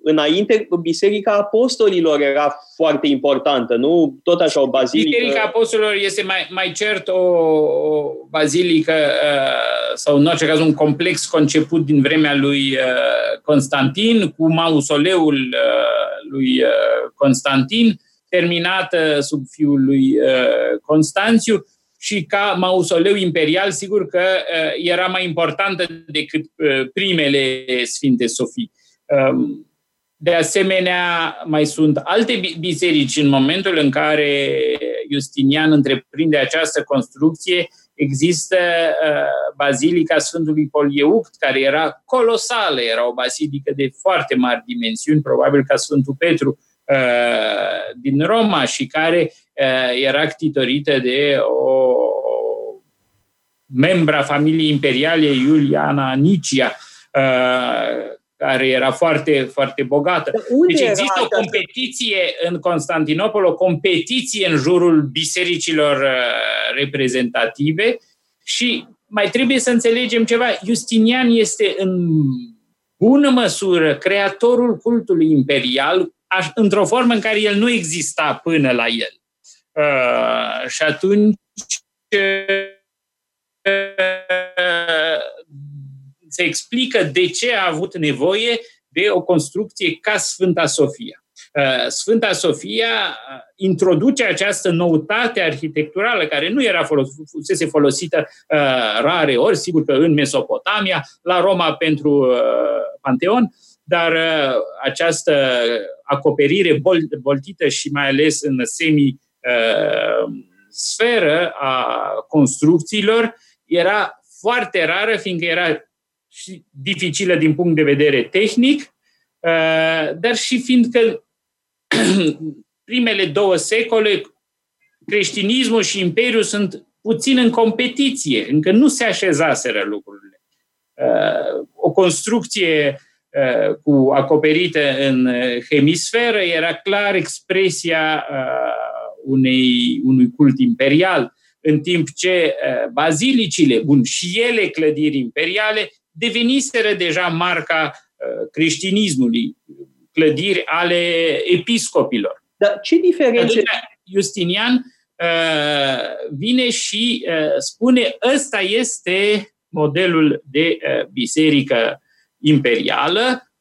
înainte Biserica Apostolilor era foarte importantă, nu? Tot așa o bazilică. Biserica Apostolilor este mai, mai cert o, o bazilică uh, sau în orice caz un complex conceput din vremea lui uh, Constantin cu mausoleul uh, lui uh, Constantin terminată sub fiul lui uh, Constanțiu și ca mausoleu imperial, sigur că uh, era mai importantă decât uh, primele Sfinte Sofii. Um, de asemenea, mai sunt alte biserici în momentul în care Justinian întreprinde această construcție. Există uh, Bazilica Sfântului Polieuct, care era colosală, era o bazilică de foarte mari dimensiuni, probabil ca Sfântul Petru din Roma și care era ctitorită de o membra familiei imperiale Iuliana Nicia, care era foarte, foarte bogată. Deci există o competiție în Constantinopol, o competiție în jurul bisericilor uh, reprezentative și mai trebuie să înțelegem ceva. Justinian este în bună măsură creatorul cultului imperial într-o formă în care el nu exista până la el. Uh, și atunci se explică de ce a avut nevoie de o construcție ca Sfânta Sofia. Uh, Sfânta Sofia uh, introduce această noutate arhitecturală care nu era folos- fusese folosită uh, rare ori, sigur că în Mesopotamia, la Roma pentru uh, Panteon, dar uh, această acoperire bol- boltită și mai ales în semi uh, sferă a construcțiilor era foarte rară, fiindcă era și dificilă din punct de vedere tehnic, uh, dar și fiindcă primele două secole creștinismul și imperiul sunt puțin în competiție, încă nu se așezaseră lucrurile. Uh, o construcție uh, cu acoperită în hemisferă era clar expresia unei, unui cult imperial, în timp ce bazilicile, bun, și ele clădiri imperiale, deveniseră deja marca uh, creștinismului, clădiri ale episcopilor. Dar ce diferențe... Justinian uh, vine și uh, spune ăsta este modelul de biserică imperială,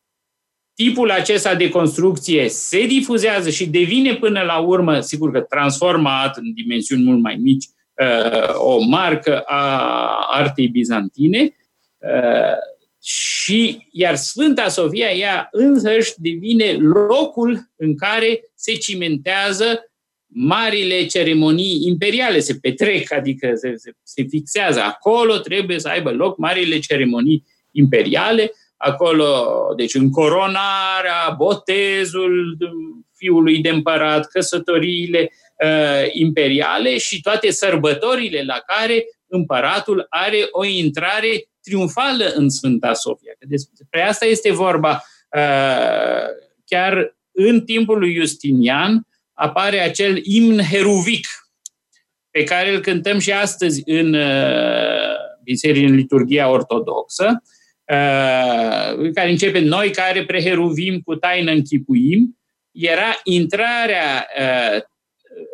tipul acesta de construcție se difuzează și devine până la urmă, sigur că transformat în dimensiuni mult mai mici, o marcă a artei bizantine, și iar Sfânta Sofia, ea însăși devine locul în care se cimentează marile ceremonii imperiale, se petrec, adică se, se, se fixează. Acolo trebuie să aibă loc marile ceremonii imperiale, acolo, deci în coronarea, botezul fiului de împărat, căsătoriile uh, imperiale și toate sărbătorile la care împăratul are o intrare triumfală în Sfânta Sofia. Despre asta este vorba. Uh, chiar în timpul lui Justinian apare acel imn heruvic pe care îl cântăm și astăzi în uh, biserică, în liturgia ortodoxă, uh, care începe noi care preheruvim cu taină închipuim, era intrarea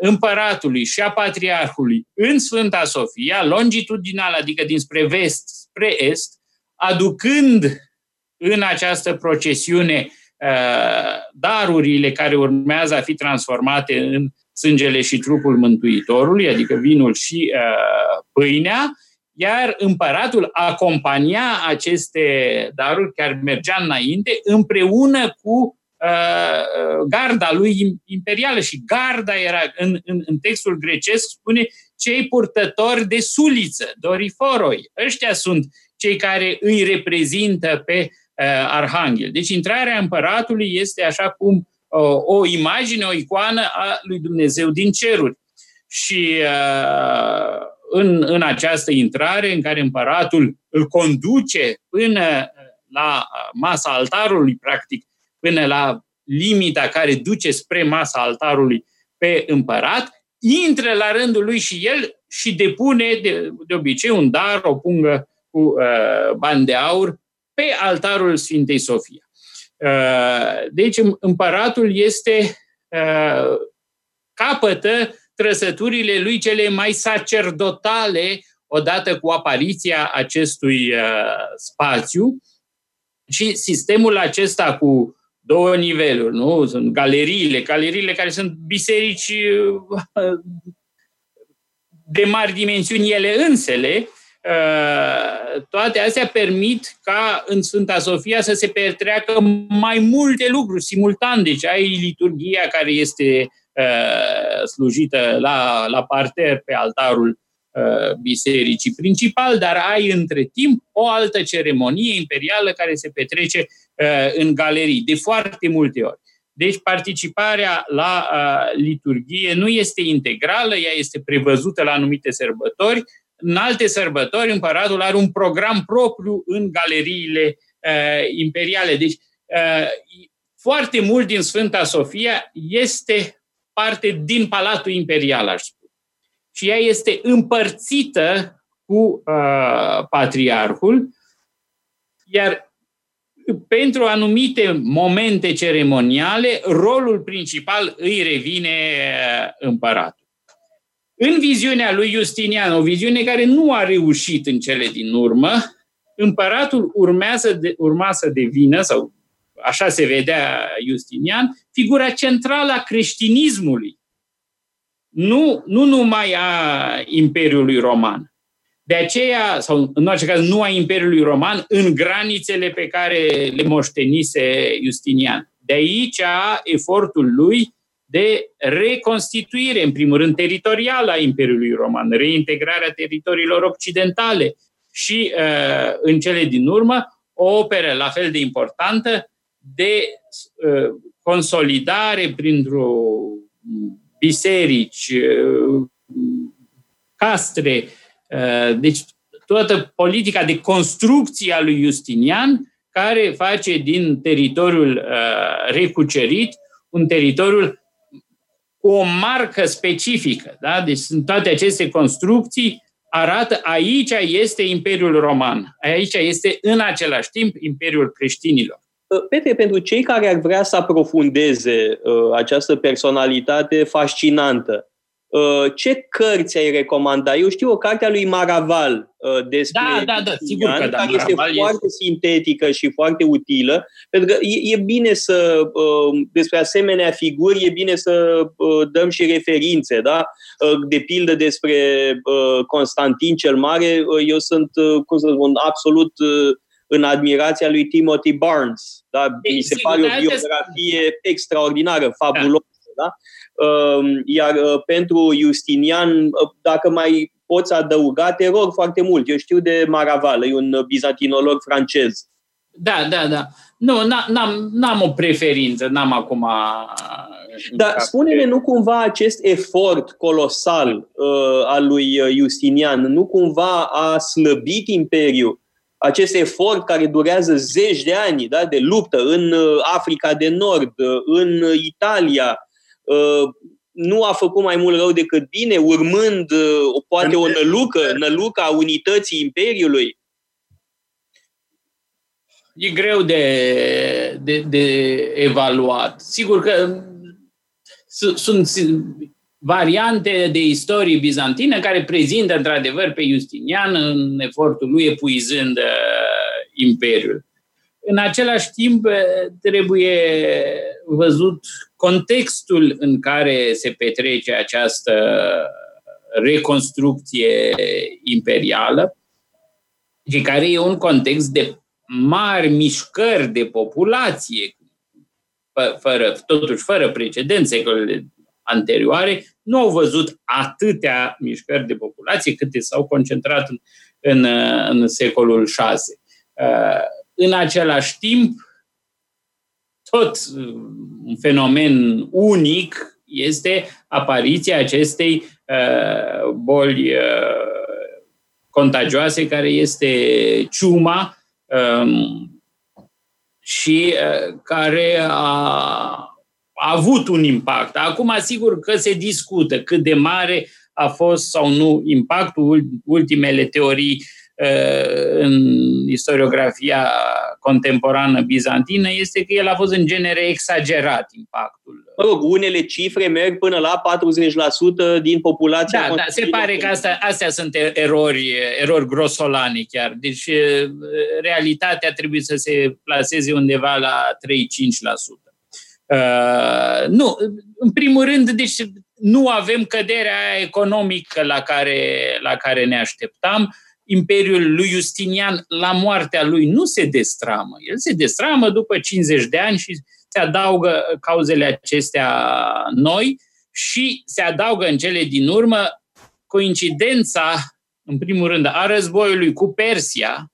împăratului și a patriarhului în Sfânta Sofia, longitudinal, adică dinspre vest spre est, aducând în această procesiune uh, darurile care urmează a fi transformate în sângele și trupul Mântuitorului, adică vinul și uh, pâinea, iar împăratul acompania aceste daruri, chiar mergea înainte, împreună cu Uh, garda lui imperială și garda era, în, în, în textul grecesc, spune cei purtători de suliță, doriforoi. Ăștia sunt cei care îi reprezintă pe uh, arhanghel. Deci intrarea împăratului este așa cum uh, o imagine, o icoană a lui Dumnezeu din ceruri. Și uh, în, în această intrare în care împăratul îl conduce până la masa altarului, practic, până la limita care duce spre masa altarului pe împărat, intră la rândul lui și el și depune de, de obicei un dar, o pungă cu uh, bani de aur pe altarul Sfintei Sofia. Uh, deci împăratul este uh, capătă trăsăturile lui cele mai sacerdotale odată cu apariția acestui uh, spațiu și sistemul acesta cu două niveluri, nu? Sunt galeriile, galeriile care sunt biserici uh, de mari dimensiuni ele însele, uh, toate astea permit ca în Sfânta Sofia să se petreacă mai multe lucruri simultan. Deci ai liturgia care este uh, slujită la, la parter pe altarul Uh, bisericii principal, dar ai între timp o altă ceremonie imperială care se petrece uh, în galerii, de foarte multe ori. Deci participarea la uh, liturgie nu este integrală, ea este prevăzută la anumite sărbători. În alte sărbători, împăratul are un program propriu în galeriile uh, imperiale. Deci, uh, foarte mult din Sfânta Sofia este parte din Palatul Imperial, aș spune. Și ea este împărțită cu uh, patriarhul, iar pentru anumite momente ceremoniale, rolul principal îi revine uh, împăratul. În viziunea lui Justinian, o viziune care nu a reușit în cele din urmă, împăratul urmează de, urma să devină, sau așa se vedea Justinian, figura centrală a creștinismului. Nu, nu numai a Imperiului Roman. De aceea, sau în orice caz, nu a Imperiului Roman, în granițele pe care le moștenise Justinian. De aici efortul lui de reconstituire, în primul rând, teritorială a Imperiului Roman, reintegrarea teritoriilor occidentale și, uh, în cele din urmă, o operă la fel de importantă de uh, consolidare printr-o biserici, uh, castre, deci toată politica de construcție a lui Justinian, care face din teritoriul recucerit un teritoriul cu o marcă specifică. Da? Deci sunt toate aceste construcții arată aici este Imperiul Roman, aici este în același timp Imperiul creștinilor. Petre, pentru cei care ar vrea să aprofundeze uh, această personalitate fascinantă, Uh, ce cărți ai recomanda? Eu știu o carte a lui Maraval uh, despre da, da, da, sigur că da, care este Maraval foarte este... sintetică și foarte utilă, pentru că e, e bine să, uh, despre asemenea figuri, e bine să dăm și referințe, da? De pildă despre Constantin cel Mare, eu sunt, cum să spun, absolut în admirația lui Timothy Barnes. Da? Mi se pare o biografie extraordinară, fabuloasă. Da? Ehm, iar uh, pentru Justinian, uh, dacă mai poți adăuga, te rog foarte mult. Eu știu de Maraval, e un bizantinolog francez. Da, da, da. Nu, n-am, n-am o preferință, n-am acum... Dar spune-ne, nu cumva acest efort colosal uh, al lui Justinian, nu cumva a slăbit Imperiul? Acest efort care durează zeci de ani da, de luptă în Africa de Nord, în Italia, Uh, nu a făcut mai mult rău decât bine, urmând uh, poate o nălucă, nălucă a unității Imperiului? E greu de, de, de evaluat. Sigur că sunt variante de istorie bizantină care prezintă într-adevăr pe Justinian în efortul lui epuizând uh, Imperiul. În același timp, trebuie văzut contextul în care se petrece această reconstrucție imperială și care e un context de mari mișcări de populație, fără, totuși fără precedent secolele anterioare, nu au văzut atâtea mișcări de populație câte s-au concentrat în, în, în secolul VI. În același timp, tot uh, un fenomen unic este apariția acestei uh, boli uh, contagioase care este ciuma um, și uh, care a, a avut un impact. Acum, sigur că se discută cât de mare a fost sau nu impactul. Ultimele teorii Uh, în istoriografia contemporană bizantină este că el a fost în genere exagerat impactul. Mă rog, unele cifre merg până la 40% din populația. Da, da, se pare că asta, astea sunt erori, erori grosolane chiar. Deci uh, realitatea trebuie să se placeze undeva la 3-5%. Uh, nu, în primul rând, deci nu avem căderea economică la care, la care ne așteptam. Uh, Imperiul lui Justinian la moartea lui nu se destramă. El se destramă după 50 de ani și se adaugă cauzele acestea noi și se adaugă în cele din urmă coincidența, în primul rând, a războiului cu Persia.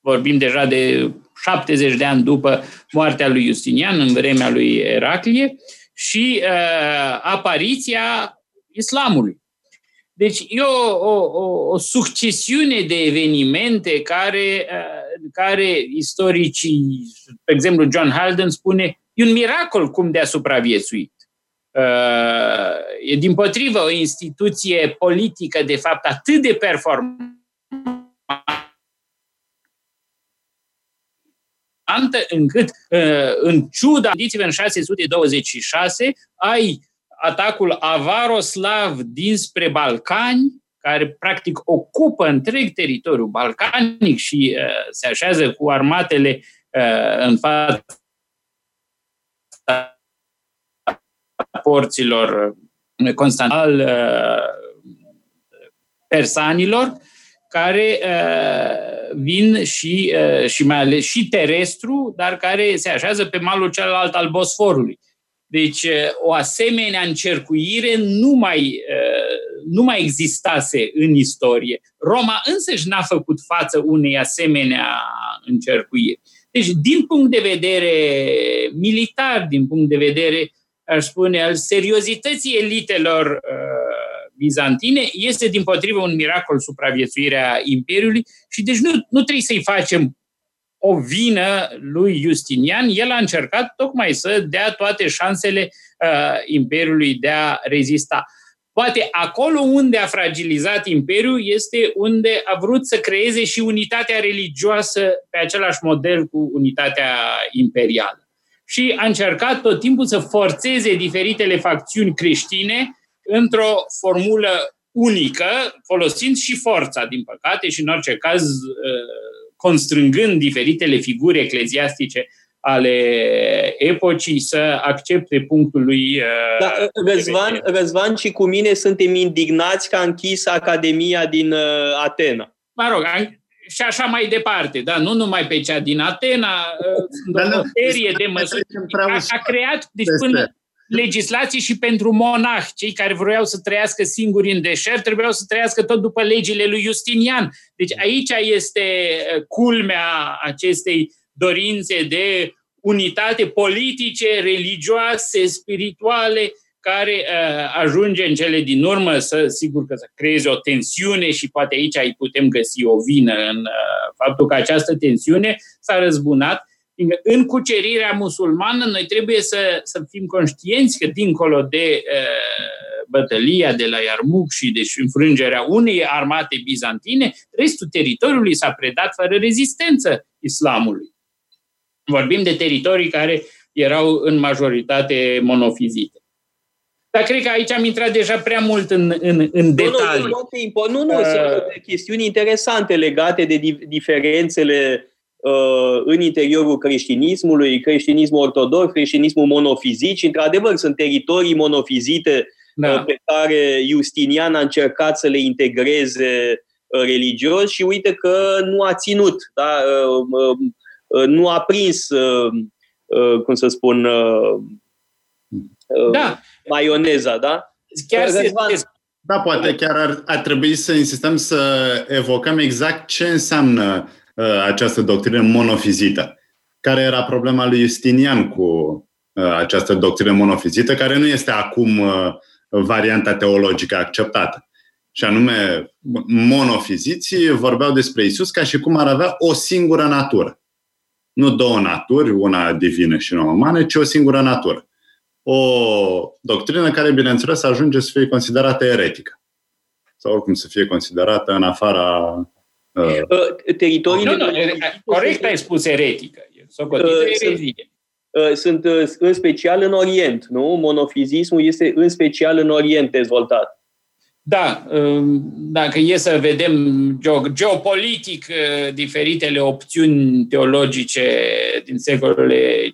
Vorbim deja de 70 de ani după moartea lui Justinian, în vremea lui Eraclie, și uh, apariția islamului. Deci e o, o, o, o succesiune de evenimente care, care istoricii, pe exemplu John Halden spune, e un miracol cum de a supraviețuit. E din potrivă o instituție politică, de fapt, atât de performantă încât, în ciuda, gândiți-vă în 626, ai atacul Avaroslav dinspre Balcani, care practic ocupă întreg teritoriul balcanic și uh, se așează cu armatele uh, în fața porților Constantinal uh, persanilor, care uh, vin și, uh, și mai ales și terestru, dar care se așează pe malul celălalt al Bosforului. Deci o asemenea încercuire nu mai, nu mai existase în istorie. Roma însăși n-a făcut față unei asemenea încercuiri. Deci, din punct de vedere militar, din punct de vedere, aș spune, al seriozității elitelor uh, bizantine, este din potrivă un miracol supraviețuirea Imperiului și deci nu, nu trebuie să-i facem o vină lui Justinian, el a încercat tocmai să dea toate șansele uh, Imperiului de a rezista. Poate acolo unde a fragilizat Imperiul este unde a vrut să creeze și unitatea religioasă pe același model cu unitatea imperială. Și a încercat tot timpul să forțeze diferitele facțiuni creștine într-o formulă unică, folosind și forța, din păcate, și în orice caz uh, constrângând diferitele figuri ecleziastice ale epocii să accepte punctul lui. Uh, da, Răzvan, Răzvan și cu mine suntem indignați că a închis Academia din uh, Atena. Mă rog, și așa mai departe, da, nu numai pe cea din Atena, uh, da, o serie de măsuri. A, a creat, deci până, legislații și pentru monahi. Cei care vreau să trăiască singuri în deșert trebuiau să trăiască tot după legile lui Justinian. Deci aici este uh, culmea acestei dorințe de unitate politice, religioase, spirituale, care uh, ajunge în cele din urmă să, sigur că să creeze o tensiune și poate aici îi putem găsi o vină în uh, faptul că această tensiune s-a răzbunat în cucerirea musulmană, noi trebuie să, să fim conștienți că, dincolo de uh, bătălia de la Iarmuc și de înfrângerea unei armate bizantine, restul teritoriului s-a predat fără rezistență islamului. Vorbim de teritorii care erau în majoritate monofizite. Dar cred că aici am intrat deja prea mult în, în, în detalii. Nu, nu, nu, nu, nu uh, sunt chestiuni interesante legate de diferențele Uh, în interiorul creștinismului, creștinismul ortodox, creștinismul monofizit și, într-adevăr, sunt teritorii monofizite da. Uh, pe care Justinian a încercat să le integreze uh, religios și uite că nu a ținut, da? nu a prins, cum să spun, da. maioneza, da? Chiar se... Da, poate chiar ar, ar trebui să insistăm să evocăm exact ce înseamnă Uh, această doctrină monofizită. Care era problema lui Justinian cu uh, această doctrină monofizită, care nu este acum uh, varianta teologică acceptată. Și anume, monofiziții vorbeau despre Isus ca și cum ar avea o singură natură. Nu două naturi, una divină și una umană, ci o singură natură. O doctrină care, bineînțeles, ajunge să fie considerată eretică. Sau oricum să fie considerată în afara Uh, uh, teritoriile... Nu, nu, corect ai spus eretică. Uh, sunt în special în Orient, nu? Monofizismul este în special în Orient dezvoltat. Da, um, dacă e să vedem geopolitic diferitele opțiuni teologice din secolele 5-6,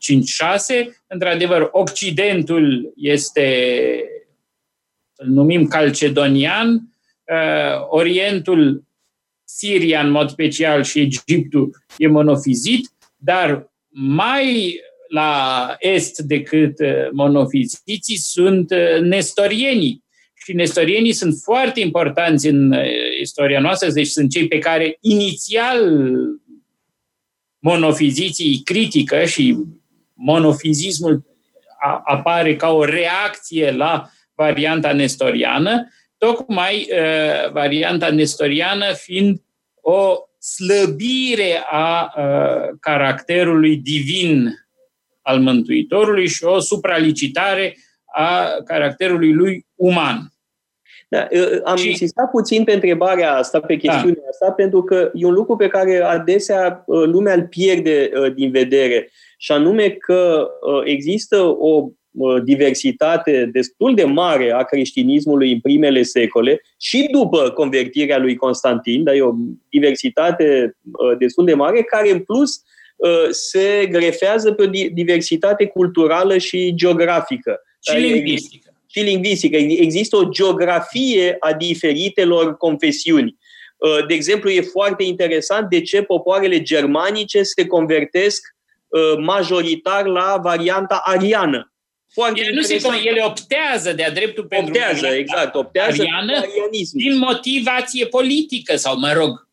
într-adevăr, Occidentul este, îl numim calcedonian, Orientul Siria în mod special și Egiptul e monofizit, dar mai la est decât uh, monofiziții sunt uh, nestorienii. Și nestorienii sunt foarte importanți în uh, istoria noastră, deci sunt cei pe care inițial monofiziții critică și monofizismul apare ca o reacție la varianta nestoriană, tocmai uh, varianta nestoriană fiind o slăbire a uh, caracterului divin al Mântuitorului și o supralicitare a caracterului lui uman. Da, am și... insistat puțin pe întrebarea asta, pe chestiunea da. asta, pentru că e un lucru pe care adesea lumea îl pierde din vedere, și anume că există o diversitate destul de mare a creștinismului în primele secole și după convertirea lui Constantin, dar e o diversitate destul de mare, care în plus se grefează pe o diversitate culturală și geografică. Și lingvistică. Și lingvistică. Există o geografie a diferitelor confesiuni. De exemplu, e foarte interesant de ce popoarele germanice se convertesc majoritar la varianta ariană foarte ele, nu se, ele optează de-a dreptul pentru optează, exact, optează ariană din motivație politică sau, mă rog,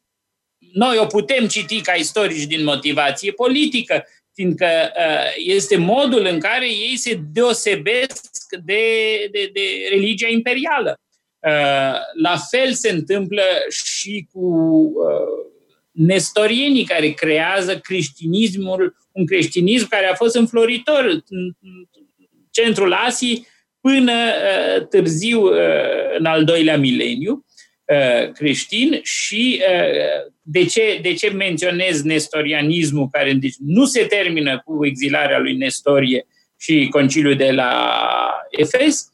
noi o putem citi ca istorici din motivație politică, fiindcă uh, este modul în care ei se deosebesc de, de, de religia imperială. Uh, la fel se întâmplă și cu uh, nestorienii care creează creștinismul, un creștinism care a fost înfloritor centrul Asiei până uh, târziu uh, în al doilea mileniu uh, creștin și de ce, de ce menționez nestorianismul care deci, nu se termină cu exilarea lui Nestorie și conciliul de la Efes,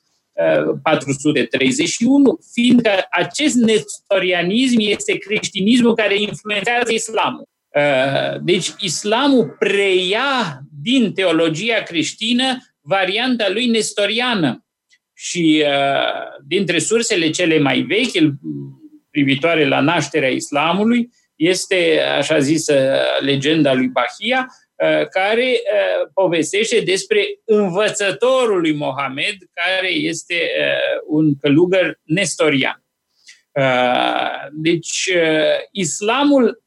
431, fiindcă acest nestorianism este creștinismul care influențează islamul. Deci islamul preia din teologia creștină varianta lui nestoriană. Și uh, dintre sursele cele mai vechi, privitoare la nașterea islamului, este așa zisă legenda lui Bahia, uh, care uh, povestește despre învățătorul lui Mohamed, care este uh, un călugăr nestorian. Uh, deci, uh, islamul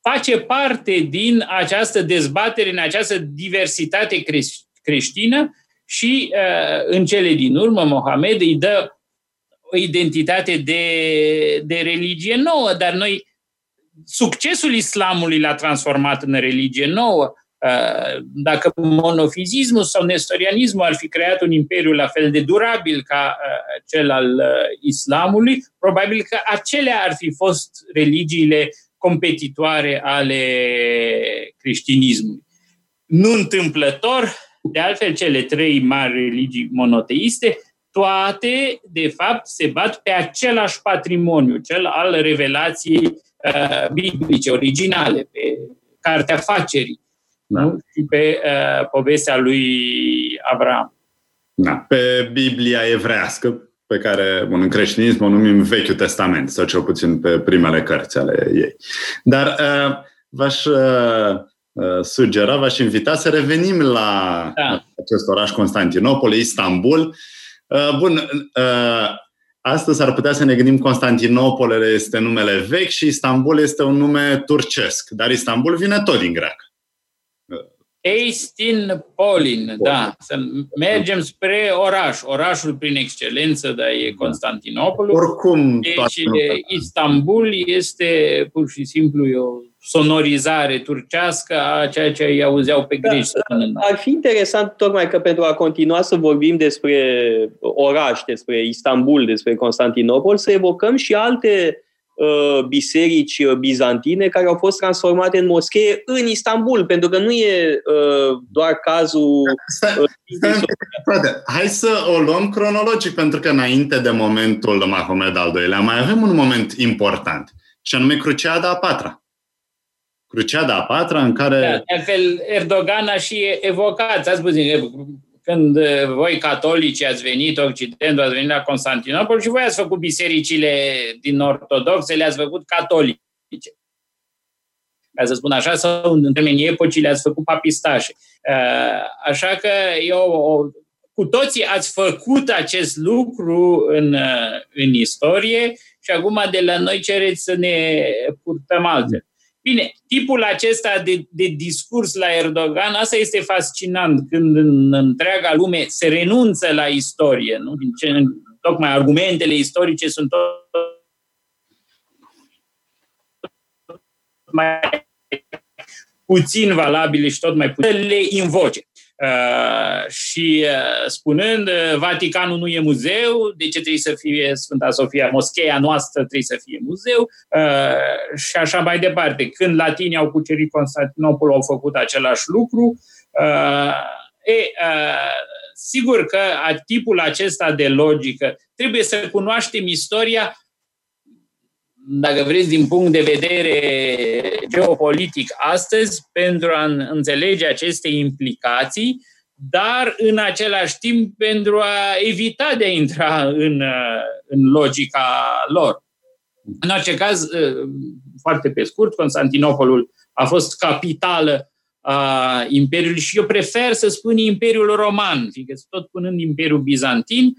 face parte din această dezbatere, în această diversitate creștină și uh, în cele din urmă Mohamed îi dă o identitate de, de religie nouă, dar noi succesul islamului l-a transformat în religie nouă. Uh, dacă monofizismul sau nestorianismul ar fi creat un imperiu la fel de durabil ca uh, cel al islamului, probabil că acelea ar fi fost religiile competitoare ale creștinismului. Nu întâmplător, de altfel, cele trei mari religii monoteiste, toate, de fapt, se bat pe același patrimoniu, cel al revelației uh, biblice originale, pe Cartea Facerii da. nu? și pe uh, povestea lui Abraham. Da, pe Biblia evrească, pe care un în creștinism o numim Vechiul Testament, sau cel puțin pe primele cărți ale ei. Dar uh, v-aș uh, Uh, sugera, v-aș invita să revenim la da. acest oraș Constantinopol, Istanbul. Uh, bun, uh, astăzi ar putea să ne gândim Constantinopol este numele vechi și Istanbul este un nume turcesc, dar Istanbul vine tot din greacă. Eistin Polin, da. Să mergem spre oraș. Orașul prin excelență, dar e da. Constantinopol. Oricum, deci Istanbul este pur și simplu o sonorizare turcească a ceea ce îi auzeau pe greci. Da, ar fi interesant tocmai că pentru a continua să vorbim despre oraș, despre Istanbul, despre Constantinopol, să evocăm și alte uh, biserici uh, bizantine care au fost transformate în moschee în Istanbul, pentru că nu e uh, doar cazul... Uh, frate, hai să o luăm cronologic, pentru că înainte de momentul Mahomed al II-lea mai avem un moment important, și anume Cruciada a patra Cruciada a patra, în care... Da, de altfel, Erdogan a și evocat, ați spus, când uh, voi catolici ați venit, Occidentul ați venit la Constantinopol și voi ați făcut bisericile din ortodoxe, le-ați făcut catolice. Ca să spun așa, sau în termenii epocii le-ați făcut papistașe. Uh, așa că eu, cu toții ați făcut acest lucru în, uh, în istorie și acum de la noi cereți să ne purtăm altfel. Bine, tipul acesta de, de discurs la Erdogan, asta este fascinant, când în întreaga lume se renunță la istorie, nu? Din ce, tocmai argumentele istorice sunt tot mai puțin valabile și tot mai puțin le invoce. Uh, și uh, spunând uh, Vaticanul nu e muzeu, de ce trebuie să fie Sfânta Sofia, moscheea noastră trebuie să fie muzeu uh, și așa mai departe. Când latinii au cucerit Constantinopol, au făcut același lucru. Uh, e, uh, sigur că tipul acesta de logică trebuie să cunoaștem istoria dacă vreți, din punct de vedere geopolitic astăzi, pentru a înțelege aceste implicații, dar în același timp pentru a evita de a intra în, în logica lor. În orice caz, foarte pe scurt, Constantinopolul a fost capitală a Imperiului și eu prefer să spun Imperiul Roman, fiindcă tot punând Imperiul Bizantin,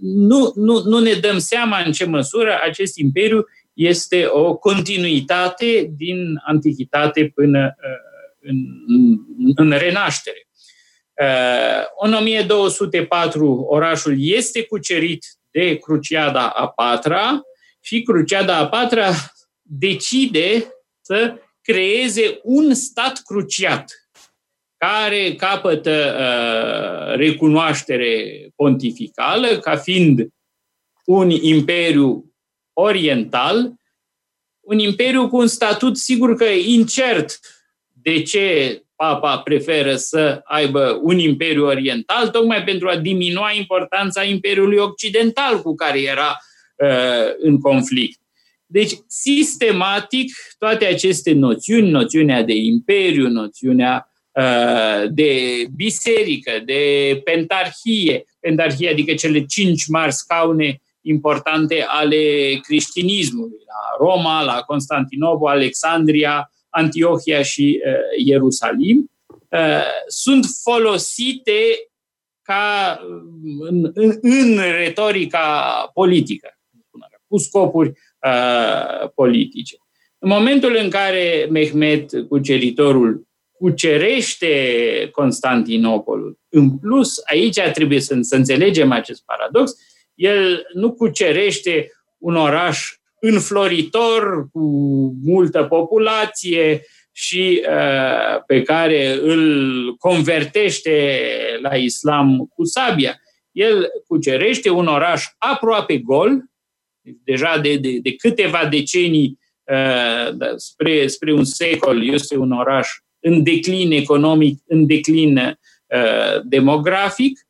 nu, nu, nu ne dăm seama în ce măsură acest imperiu este o continuitate din antichitate până în, în renaștere. În 1204 orașul este cucerit de Cruciada a patra și Cruciada a patra decide să creeze un stat cruciat care capătă uh, recunoaștere pontificală ca fiind un imperiu oriental, un imperiu cu un statut sigur că incert. De ce papa preferă să aibă un imperiu oriental? Tocmai pentru a diminua importanța imperiului occidental cu care era uh, în conflict. Deci, sistematic, toate aceste noțiuni, noțiunea de imperiu, noțiunea uh, de biserică, de pentarhie, pentarhie adică cele cinci mari scaune importante ale creștinismului, la Roma, la Constantinopol, Alexandria, Antiohia și uh, Ierusalim, uh, sunt folosite ca în, în, în retorica politică, cu scopuri uh, politice. În momentul în care Mehmet, cuceritorul, cucerește Constantinopolul, în plus, aici trebuie să, să înțelegem acest paradox, el nu cucerește un oraș înfloritor, cu multă populație și uh, pe care îl convertește la islam cu sabia. El cucerește un oraș aproape gol, deja de, de, de câteva decenii uh, da, spre, spre un secol, este un oraș în declin economic, în declin uh, demografic.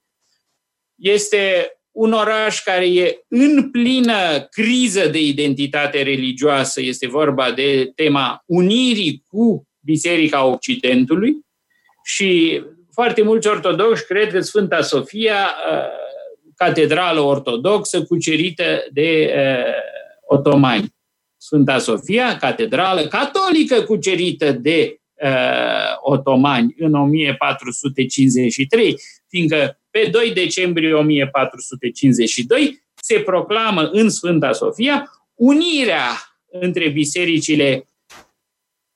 Este un oraș care e în plină criză de identitate religioasă, este vorba de tema unirii cu Biserica Occidentului și foarte mulți ortodoxi cred că Sfânta Sofia, uh, catedrală ortodoxă cucerită de uh, otomani. Sfânta Sofia, catedrală catolică cucerită de uh, otomani în 1453, fiindcă pe 2 decembrie 1452 se proclamă în Sfânta Sofia unirea între bisericile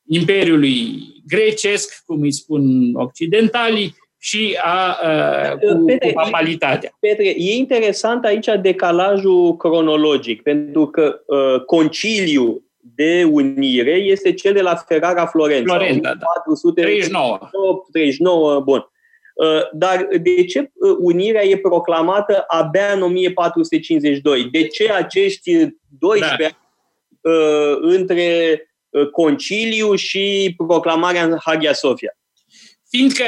Imperiului grecesc, cum îi spun occidentalii, și a, a cu, Petre, cu papalitatea. Petre, e interesant aici decalajul cronologic, pentru că uh, conciliul de unire este cel de la Ferrara Florența. Florența, da. 439. 39, bun. Uh, dar de ce uh, unirea e proclamată abia în 1452? De ce acești 12 da. ani uh, între conciliu și proclamarea în Hagia Sofia? Fiindcă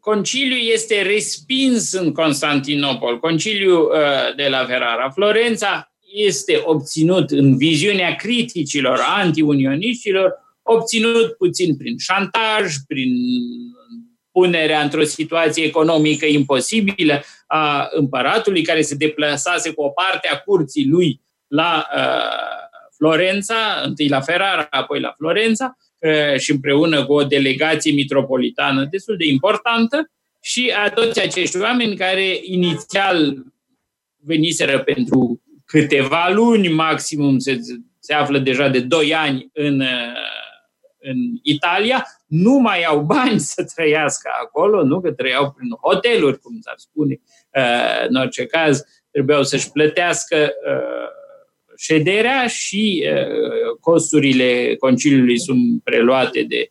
conciliul este respins în Constantinopol, conciliul de la Ferrara. Florența este obținut în viziunea criticilor antiunioniștilor, obținut puțin prin șantaj, prin punerea într-o situație economică imposibilă a împăratului, care se deplasase cu o parte a curții lui la uh, Florența, întâi la Ferrara, apoi la Florența, uh, și împreună cu o delegație mitropolitană destul de importantă, și a toți acești oameni care inițial veniseră pentru câteva luni maximum, se, se află deja de 2 ani în, uh, în Italia, nu mai au bani să trăiască acolo, nu că trăiau prin hoteluri, cum s-ar spune, uh, în orice caz, trebuiau să-și plătească șederea și costurile conciliului sunt preluate de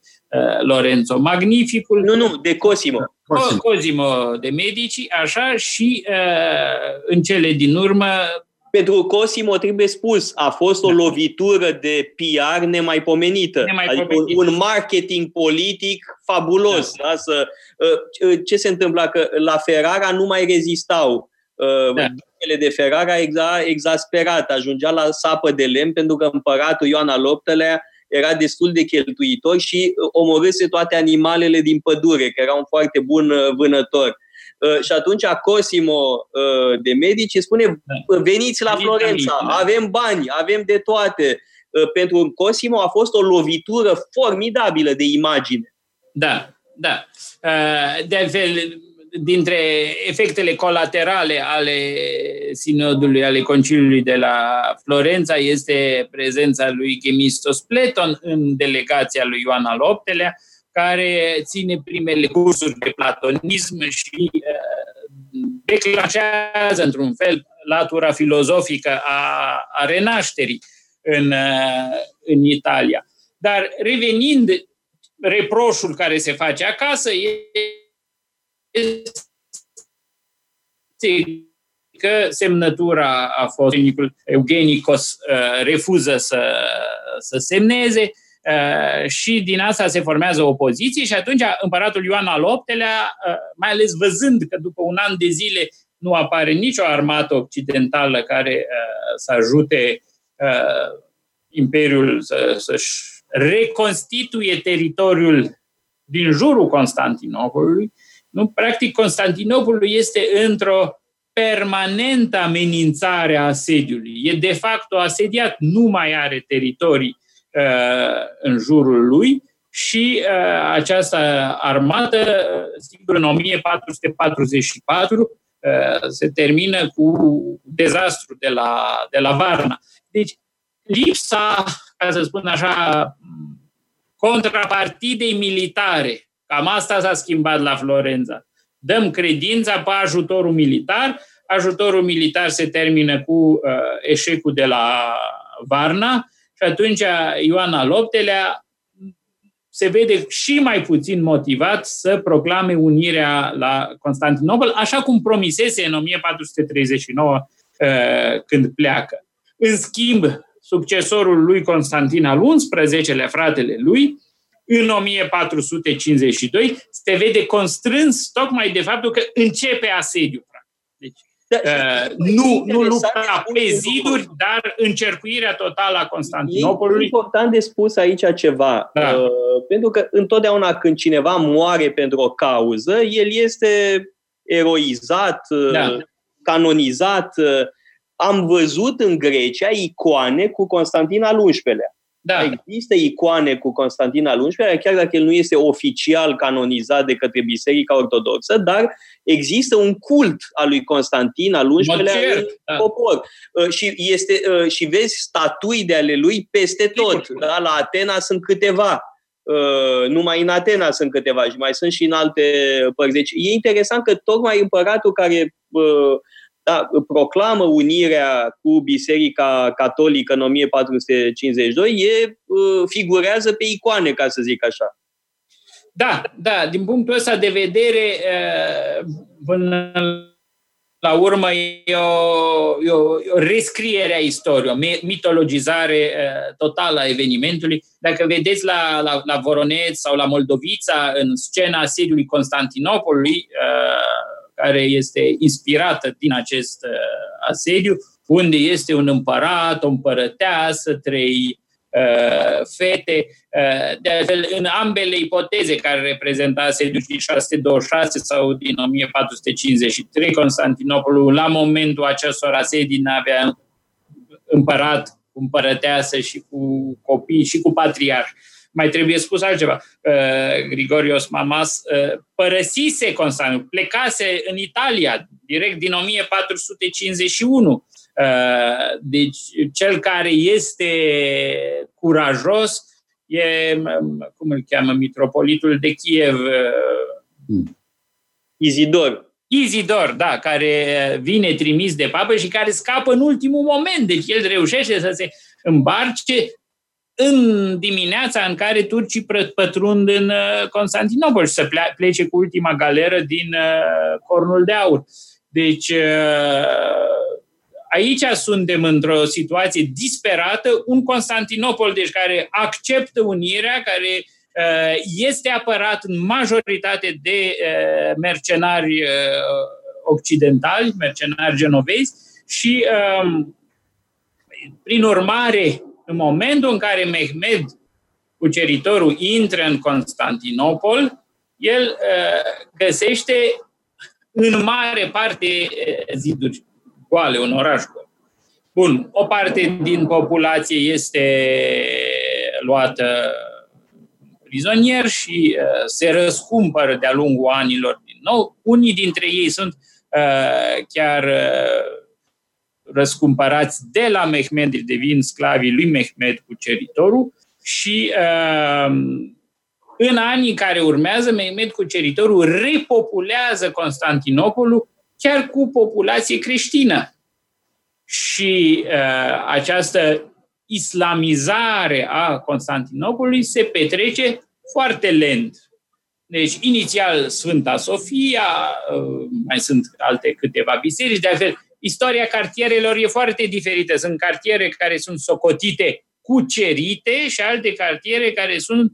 Lorenzo Magnificul. Nu, nu, de Cosimo. Cosimo, Cosimo de Medici, așa, și în cele din urmă pentru Cosimo trebuie spus, a fost o da. lovitură de PR nemaipomenită. nemaipomenită. Adică un marketing politic fabulos. Da. Da? Să, ă, ă, ce se întâmplă? Că la Ferrara nu mai rezistau. Ă, da. de Ferrara exa, exasperat, ajungea la sapă de lemn pentru că împăratul Ioan al VIII-lea era destul de cheltuitor și omorâse toate animalele din pădure, că era un foarte bun vânător. Uh, și atunci Cosimo uh, de Medici spune da. veniți la Florența, da. avem bani, avem de toate. Uh, pentru Cosimo a fost o lovitură formidabilă de imagine. Da, da. De altfel, dintre efectele colaterale ale sinodului, ale conciliului de la Florența, este prezența lui Gemistos Pleton în delegația lui Ioan al VIII-lea, care ține primele cursuri de platonism și uh, declanșează, într-un fel, latura filozofică a, a renașterii în, uh, în Italia. Dar revenind, reproșul care se face acasă este că semnătura a fost Eugenicos uh, refuză să, să semneze Uh, și din asta se formează opoziție și atunci împăratul Ioan al VIII-lea, uh, mai ales văzând că după un an de zile nu apare nicio armată occidentală care uh, să ajute Imperiul să, să-și reconstituie teritoriul din jurul Constantinopolului, nu? Practic, Constantinopolul este într-o permanentă amenințare a asediului. E de fapt asediat, nu mai are teritorii Uh, în jurul lui și uh, această armată, sigur, în 1444 uh, se termină cu dezastru de la, de la Varna. Deci, lipsa, ca să spun așa, contrapartidei militare, cam asta s-a schimbat la Florența. Dăm credința pe ajutorul militar, ajutorul militar se termină cu uh, eșecul de la Varna, și atunci Ioan al VIII-lea se vede și mai puțin motivat să proclame unirea la Constantinopol, așa cum promisese în 1439 uh, când pleacă. În schimb, succesorul lui Constantin al XI-lea, fratele lui, în 1452, se vede constrâns tocmai de faptul că începe asediul. Deci, da, uh, nu, nu lupta pe ziduri, dar încercuirea totală a Constantinopolului. E important de spus aici ceva, da. uh, pentru că întotdeauna când cineva moare pentru o cauză, el este eroizat, uh, da. canonizat. Uh, am văzut în Grecia icoane cu Constantin al XI-lea. Da. Există icoane cu Constantin al XI-lea, chiar dacă el nu este oficial canonizat de către Biserica Ortodoxă, dar există un cult al lui Constantin al XI-lea în da. popor. Uh, și, este, uh, și vezi statui de ale lui peste tot. Da? La Atena sunt câteva. Uh, numai în Atena sunt câteva și mai sunt și în alte părți. Deci e interesant că tocmai împăratul care da, proclamă unirea cu Biserica Catolică în 1452, e, figurează pe icoane, ca să zic așa. Da, da, din punctul ăsta de vedere, până la urmă e o, e o, e o rescriere a istoriei, o mitologizare totală a evenimentului. Dacă vedeți la, la, la Voroneț sau la Moldovița, în scena asediului Constantinopolului, care este inspirată din acest asediu, unde este un împărat, o împărăteasă, trei Uh, fete. Uh, de altfel, în ambele ipoteze care reprezenta sediul din 626 sau din 1453, Constantinopolul, la momentul acestor asedii, n-avea împărat, cu împărăteasă și cu copii și cu patriarh. Mai trebuie spus altceva. Uh, Grigorios Mamas părăsise Constantinopol, plecase în Italia direct din 1451 Uh, deci, cel care este curajos e, cum îl cheamă, mitropolitul de Kiev. Hmm. Izidor. Izidor, da, care vine trimis de papă și care scapă în ultimul moment. Deci el reușește să se îmbarce în dimineața în care turcii pătrund în uh, Constantinopol și să plece cu ultima galeră din uh, Cornul de Aur. Deci uh, aici suntem într-o situație disperată, un Constantinopol deci care acceptă unirea, care este apărat în majoritate de mercenari occidentali, mercenari genovezi și um, prin urmare în momentul în care Mehmed, cuceritorul, intră în Constantinopol, el uh, găsește în mare parte uh, ziduri goale, un oraș gol. Bun, o parte din populație este luată prizonier și uh, se răscumpără de-a lungul anilor din nou. Unii dintre ei sunt uh, chiar uh, răscumpărați de la Mehmed, devin sclavii lui Mehmed cuceritorul și uh, în anii care urmează, Mehmed cuceritorul repopulează Constantinopolul chiar cu populație creștină. Și uh, această islamizare a Constantinopolului se petrece foarte lent. Deci, inițial Sfânta Sofia, uh, mai sunt alte câteva biserici, de altfel istoria cartierelor e foarte diferită. Sunt cartiere care sunt socotite cucerite și alte cartiere care sunt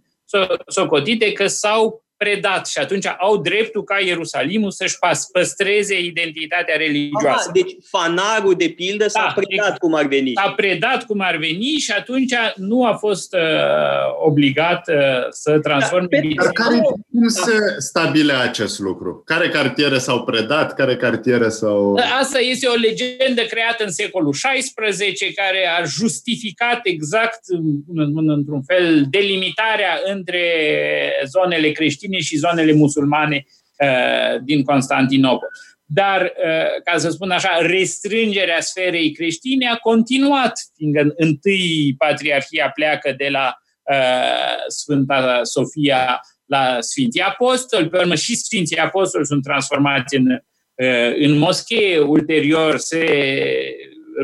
socotite că s-au predat și atunci au dreptul ca Ierusalimul să-și păstreze identitatea religioasă. Aha, deci fanarul, de pildă, s-a da, predat cum ar veni. S-a predat cum ar veni și atunci nu a fost uh, obligat uh, să transforme... Da, dar care, cum se stabile acest lucru? Care cartiere s-au predat, care cartiere s-au... Da, asta este o legendă creată în secolul XVI care a justificat exact, într-un fel, delimitarea între zonele creștine creștine și zonele musulmane uh, din Constantinopol. Dar, uh, ca să spun așa, restrângerea sferei creștine a continuat, fiindcă întâi Patriarhia pleacă de la uh, Sfânta Sofia la Sfinții Apostoli, pe urmă și Sfinții Apostoli sunt transformați în, în moschee, ulterior se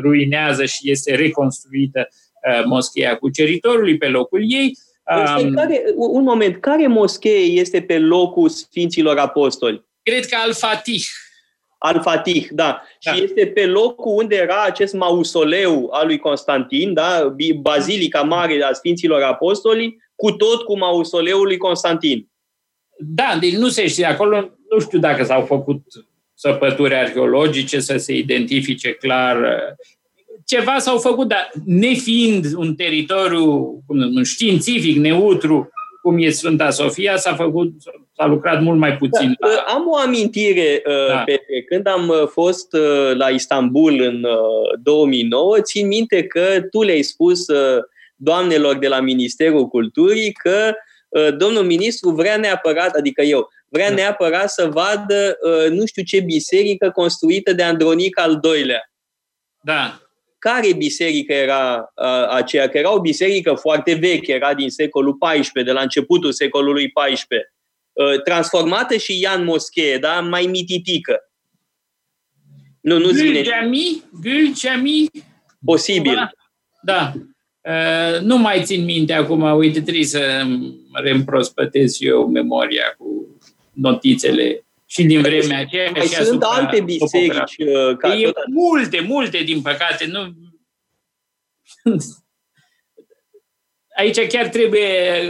ruinează și este reconstruită moscheea cuceritorului pe locul ei. Um, care, un moment, care moschee este pe locul Sfinților Apostoli? Cred că Al-Fatih. Al-Fatih, da. da. Și este pe locul unde era acest mausoleu al lui Constantin, da? Bazilica Mare a Sfinților Apostoli, cu tot cu mausoleul lui Constantin. Da, deci nu se știe. Acolo nu știu dacă s-au făcut săpături arheologice să se identifice clar ceva s-au făcut, dar nefiind un teritoriu un științific, neutru, cum e Sfânta Sofia, s-a făcut, s-a lucrat mult mai puțin. Da, la... Am o amintire, uh, da. Petre, când am uh, fost uh, la Istanbul în 2009, țin minte că tu le-ai spus doamnelor de la Ministerul Culturii că domnul ministru vrea neapărat, adică eu, vrea da. neapărat să vadă nu știu ce biserică construită de Andronic al doilea. Da care biserică era uh, aceea, că era o biserică foarte veche, era din secolul XIV, de la începutul secolului XIV, uh, transformată și ea în moschee, da? mai mititică. Nu, nu Gülcemi? Gülcemi? Posibil. Da. da. Uh, nu mai țin minte acum, uite, trebuie să reîmprospătez eu memoria cu notițele și din vremea aceea. Mai și sunt alte biserici. Uh, ca e multe, multe, din păcate. Nu... Aici chiar trebuie...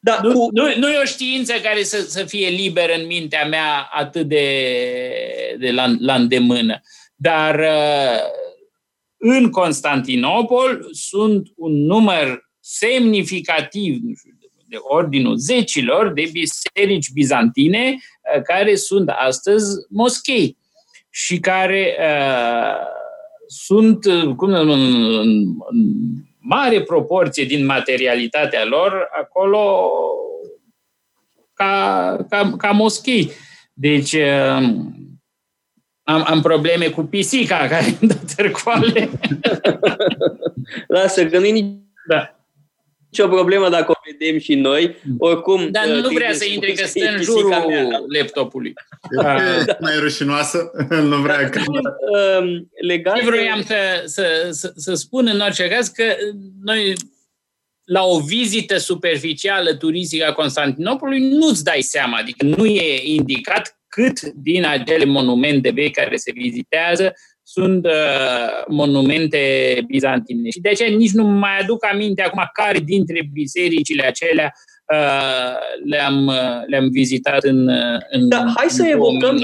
Da, nu, cu... nu, nu e o știință care să, să fie liberă în mintea mea atât de, de la, la îndemână. Dar uh, în Constantinopol sunt un număr semnificativ, nu știu, de ordinul zecilor de biserici bizantine uh, care sunt astăzi moschei și care uh, sunt uh, cum, în, în, în mare proporție din materialitatea lor acolo ca, ca, ca moschei. Deci uh, am, am probleme cu pisica care îmi dă târcoale. Lasă, că nu Da. Nicio problemă dacă o vedem și noi. Oricum, Dar nu vrea să intre că stă în jurul laptopului. Da. Mai rușinoasă? nu vrea că... Legat Ce vroiam să, să, să, să spun în orice caz că noi la o vizită superficială turistică a Constantinopolului nu-ți dai seama, adică nu e indicat cât din acele monumente vechi care se vizitează sunt uh, monumente bizantine. Și de aceea nici nu mai aduc aminte acum care dintre bisericile acelea uh, le-am, uh, le-am vizitat în, uh, în da, Hai să evocăm,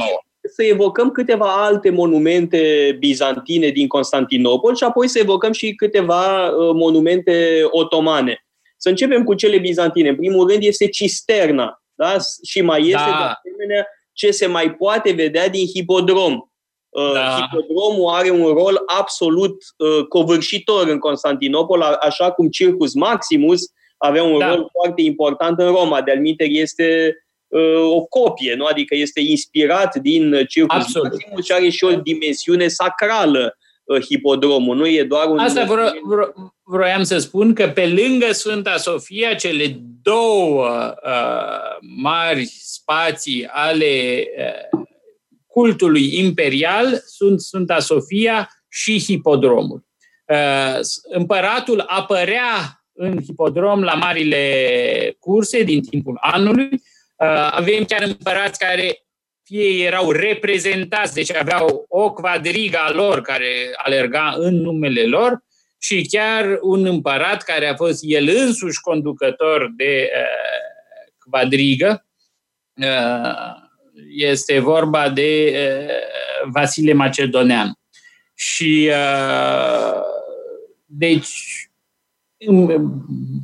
să evocăm câteva alte monumente bizantine din Constantinopol și apoi să evocăm și câteva uh, monumente otomane. Să începem cu cele bizantine. În primul rând este cisterna. Da? Și mai este da. de asemenea ce se mai poate vedea din hipodrom. Uh, da. Hipodromul are un rol absolut uh, covârșitor în Constantinopol, așa cum Circus Maximus avea un da. rol foarte important în Roma. De-al este uh, o copie, nu? adică este inspirat din Circus absolut. Maximus și are și o dimensiune sacrală uh, hipodromul, nu e doar un... Asta vre, vre, vroiam să spun că pe lângă Sfânta Sofia, cele două uh, mari spații ale uh, cultului imperial sunt Sfânta Sofia și hipodromul. Uh, împăratul apărea în hipodrom la marile curse din timpul anului. Uh, avem chiar împărați care fie erau reprezentați, deci aveau o quadriga a lor care alerga în numele lor, și chiar un împărat care a fost el însuși conducător de uh, quadrigă, uh, este vorba de uh, Vasile Macedonean. Și uh, deci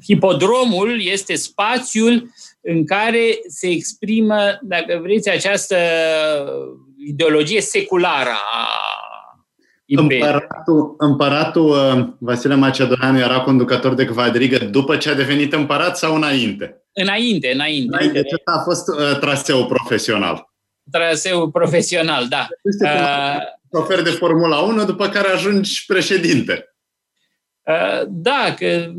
hipodromul este spațiul în care se exprimă, dacă vreți, această ideologie seculară a Împăratul, împăratul uh, Vasile Macedoneanu era conducător de quadrigă după ce a devenit împărat sau înainte? Înainte, înainte. înainte. Deci a fost uh, traseu profesional. Traseu profesional, da. Uh, șofer de Formula 1, după care ajungi președinte. Uh, da, că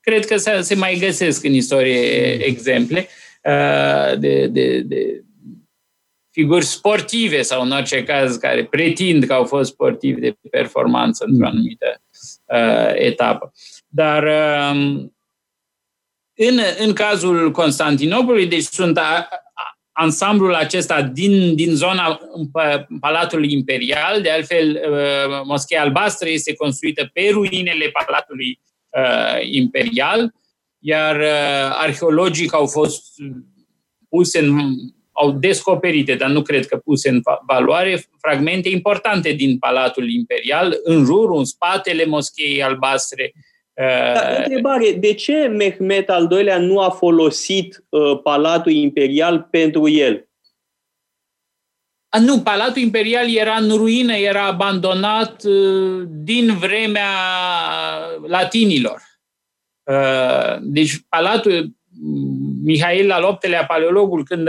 cred că se, se mai găsesc în istorie exemple uh, de, de, de figuri sportive sau în orice caz care pretind că au fost sportivi de performanță într-o anumită uh, etapă. Dar uh, în, în cazul Constantinopolului, deci sunt a, a, ansamblul acesta din, din zona Palatului Imperial, de altfel uh, Moscheea Albastră este construită pe ruinele Palatului uh, Imperial, iar uh, arheologii au fost puse în au descoperite, dar nu cred că puse în valoare, fragmente importante din Palatul Imperial, în jurul, în spatele moscheei albastre. Dar, întrebare, de ce Mehmet al II-lea nu a folosit uh, Palatul Imperial pentru el? A, nu, Palatul Imperial era în ruină, era abandonat uh, din vremea latinilor. Uh, deci Palatul Mihail al VIII-lea, paleologul, când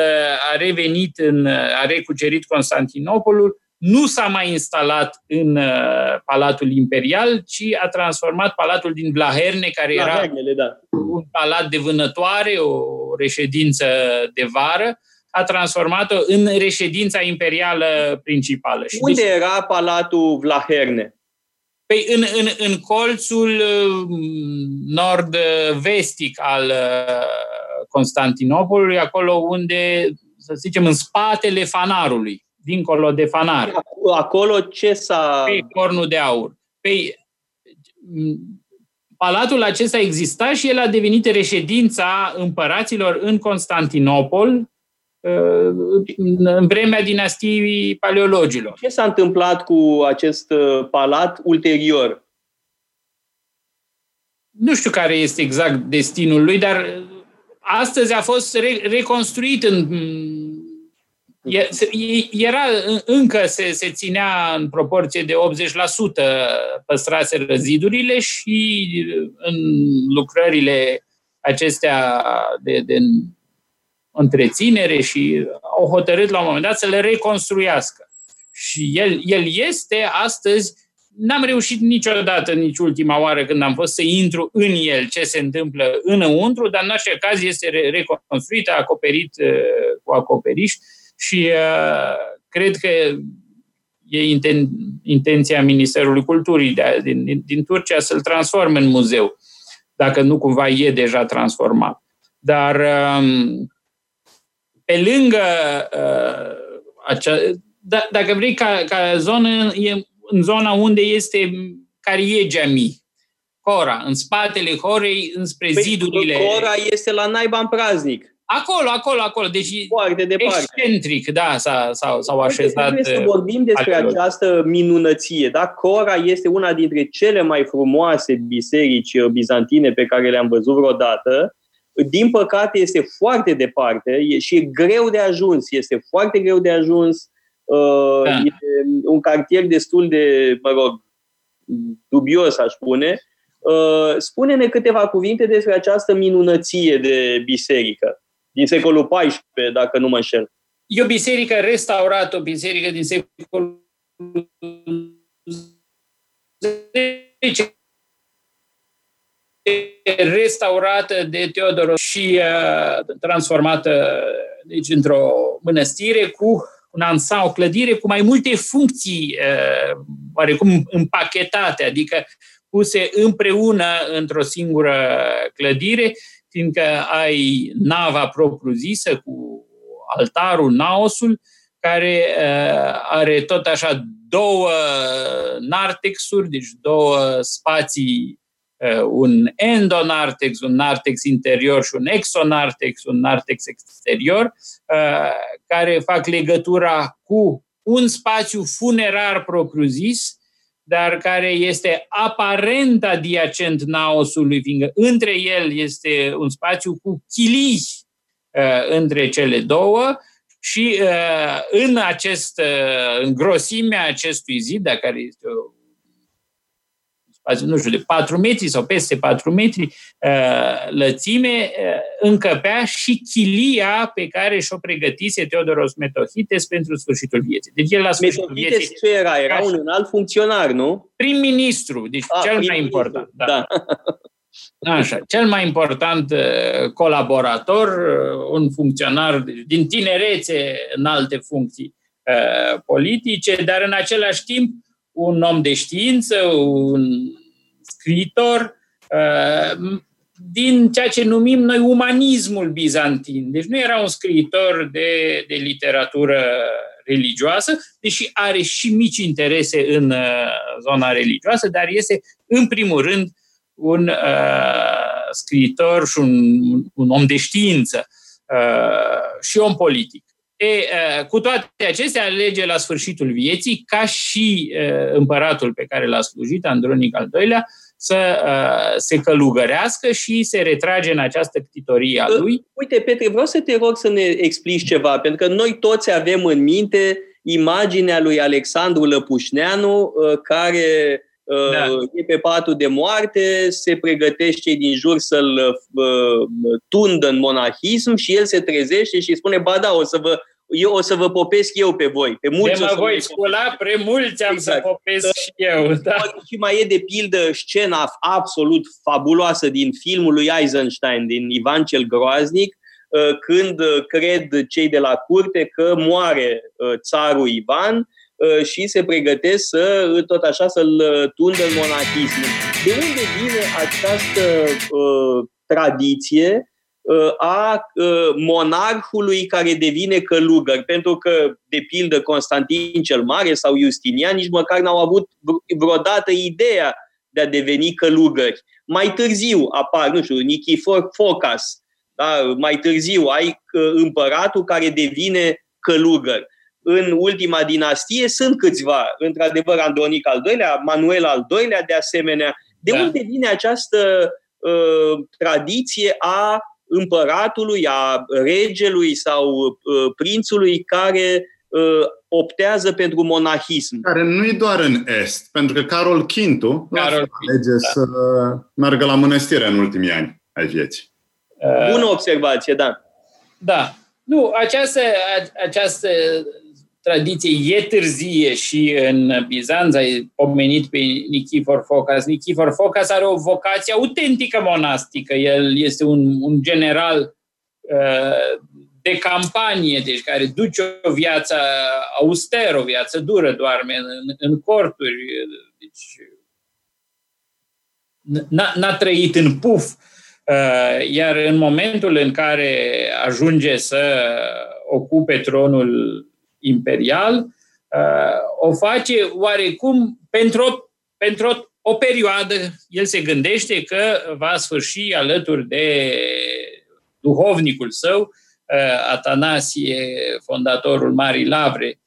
a revenit, în, a recucerit Constantinopolul, nu s-a mai instalat în uh, Palatul Imperial, ci a transformat Palatul din Vlaherne, care era da. un palat de vânătoare, o reședință de vară, a transformat-o în reședința imperială principală. Unde era Palatul Vlaherne? Păi în, în, în colțul uh, nord-vestic al uh, Constantinopolului, acolo unde, să zicem, în spatele fanarului, dincolo de fanar. Acolo ce s-a... Pe cornul de aur. Păi, palatul acesta exista și el a devenit reședința împăraților în Constantinopol, în vremea dinastiei paleologilor. Ce s-a întâmplat cu acest uh, palat ulterior? Nu știu care este exact destinul lui, dar astăzi a fost reconstruit în era încă se, se ținea în proporție de 80% păstrase răzidurile și în lucrările acestea de, de întreținere și au hotărât la un moment dat să le reconstruiască. Și el, el este astăzi n-am reușit niciodată, nici ultima oară când am fost să intru în el, ce se întâmplă înăuntru, dar în orice caz este reconstruit, acoperit uh, cu acoperiș și uh, cred că e inten- intenția Ministerului Culturii de, din, din, din Turcia să-l transforme în muzeu, dacă nu cumva e deja transformat. Dar um, pe lângă uh, acea, da, dacă vrei, ca, ca zonă, e în zona unde este Cariegia Mi, Cora, în spatele Horei, înspre păi, zidurile... Cora este la naiba în praznic. Acolo, acolo, acolo. Deci Foarte departe. excentric, da, s-a, s-au, s-au așezat. Trebuie să vorbim despre acolo. această minunăție. Da? Cora este una dintre cele mai frumoase biserici bizantine pe care le-am văzut vreodată. Din păcate este foarte departe și e greu de ajuns. Este foarte greu de ajuns. Uh, da. E un cartier destul de, mă rog, dubios, aș spune. Uh, spune-ne câteva cuvinte despre această minunăție de biserică din secolul XIV, dacă nu mă înșel. E o biserică restaurată, o biserică din secolul X, restaurată de Teodoros și uh, transformată deci, într-o mănăstire cu un ansamblu, o clădire cu mai multe funcții uh, oarecum împachetate, adică puse împreună într-o singură clădire fiindcă ai nava propriu-zisă cu altarul, naosul, care uh, are tot așa două nartexuri, deci două spații, uh, un endonartex, un nartex interior și un exonartex, un nartex exterior, uh, care fac legătura cu un spațiu funerar propriu-zis, dar care este aparent adiacent naosului, fiindcă între el este un spațiu cu chilii uh, între cele două și uh, în acest, uh, în grosimea acestui zid, care este o spațiu, nu știu, de 4 metri sau peste 4 metri uh, lățime, uh, încăpea și chilia pe care și-o pregătise Teodoros Metohites pentru sfârșitul vieții. Deci el la sfârșitul Metohites vieții... ce era? Era un alt funcționar, nu? Prim-ministru, deci A, cel mai important. Da. da. Așa, cel mai important uh, colaborator, un funcționar din tinerețe în alte funcții politice, dar în același timp un om de știință, un scriitor, uh, din ceea ce numim noi umanismul bizantin. Deci nu era un scriitor de, de literatură religioasă, deși are și mici interese în uh, zona religioasă, dar este în primul rând un uh, scriitor și un, un om de știință uh, și om politic. E, cu toate acestea, alege la sfârșitul vieții, ca și împăratul pe care l-a slujit, Andronic al II-lea, să se călugărească și se retrage în această ctitorie a lui. Uite, Petre, vreau să te rog să ne explici ceva, pentru că noi toți avem în minte imaginea lui Alexandru Lăpușneanu, care da. e pe patul de moarte, se pregătește cei din jur să-l tundă în monahism și el se trezește și spune, ba da, o să vă eu o să vă popesc eu pe voi. Pe mulți de mă voi scula, pre mulți am exact. să popesc și eu. Da. Și mai e de pildă scena absolut fabuloasă din filmul lui Eisenstein, din Ivan cel Groaznic, uh, când uh, cred cei de la curte că moare uh, țarul Ivan și se pregătesc să, tot așa, să-l tundă în monahism. De unde vine această uh, tradiție a monarhului care devine călugăr. Pentru că, de pildă, Constantin cel Mare sau Justinian nici măcar n-au avut vreodată ideea de a deveni călugări. Mai târziu apar, nu știu, Nichifor Focas. Da? Mai târziu ai împăratul care devine călugăr. În ultima dinastie sunt câțiva, într-adevăr, Andronic al II-lea, Manuel al II-lea, de asemenea. De da. unde vine această uh, tradiție a împăratului, a regelui sau uh, prințului care uh, optează pentru monahism. Care nu e doar în Est, pentru că Carol V Carol alege da. să meargă la mănăstire în ultimii ani ai vieții. Bună observație, da. Da. Nu, această, această tradiție e târzie și în Bizanț, ai pomenit pe Nichifor Focas. Nichifor Focas are o vocație autentică monastică. El este un, un general uh, de campanie, deci care duce o viață austeră, o viață dură, doarme în, în corturi. Deci, n-a, n-a trăit în puf. Uh, iar în momentul în care ajunge să ocupe tronul imperial, uh, o face oarecum pentru, pentru o perioadă. El se gândește că va sfârși alături de duhovnicul său, uh, Atanasie, fondatorul Marii Lavre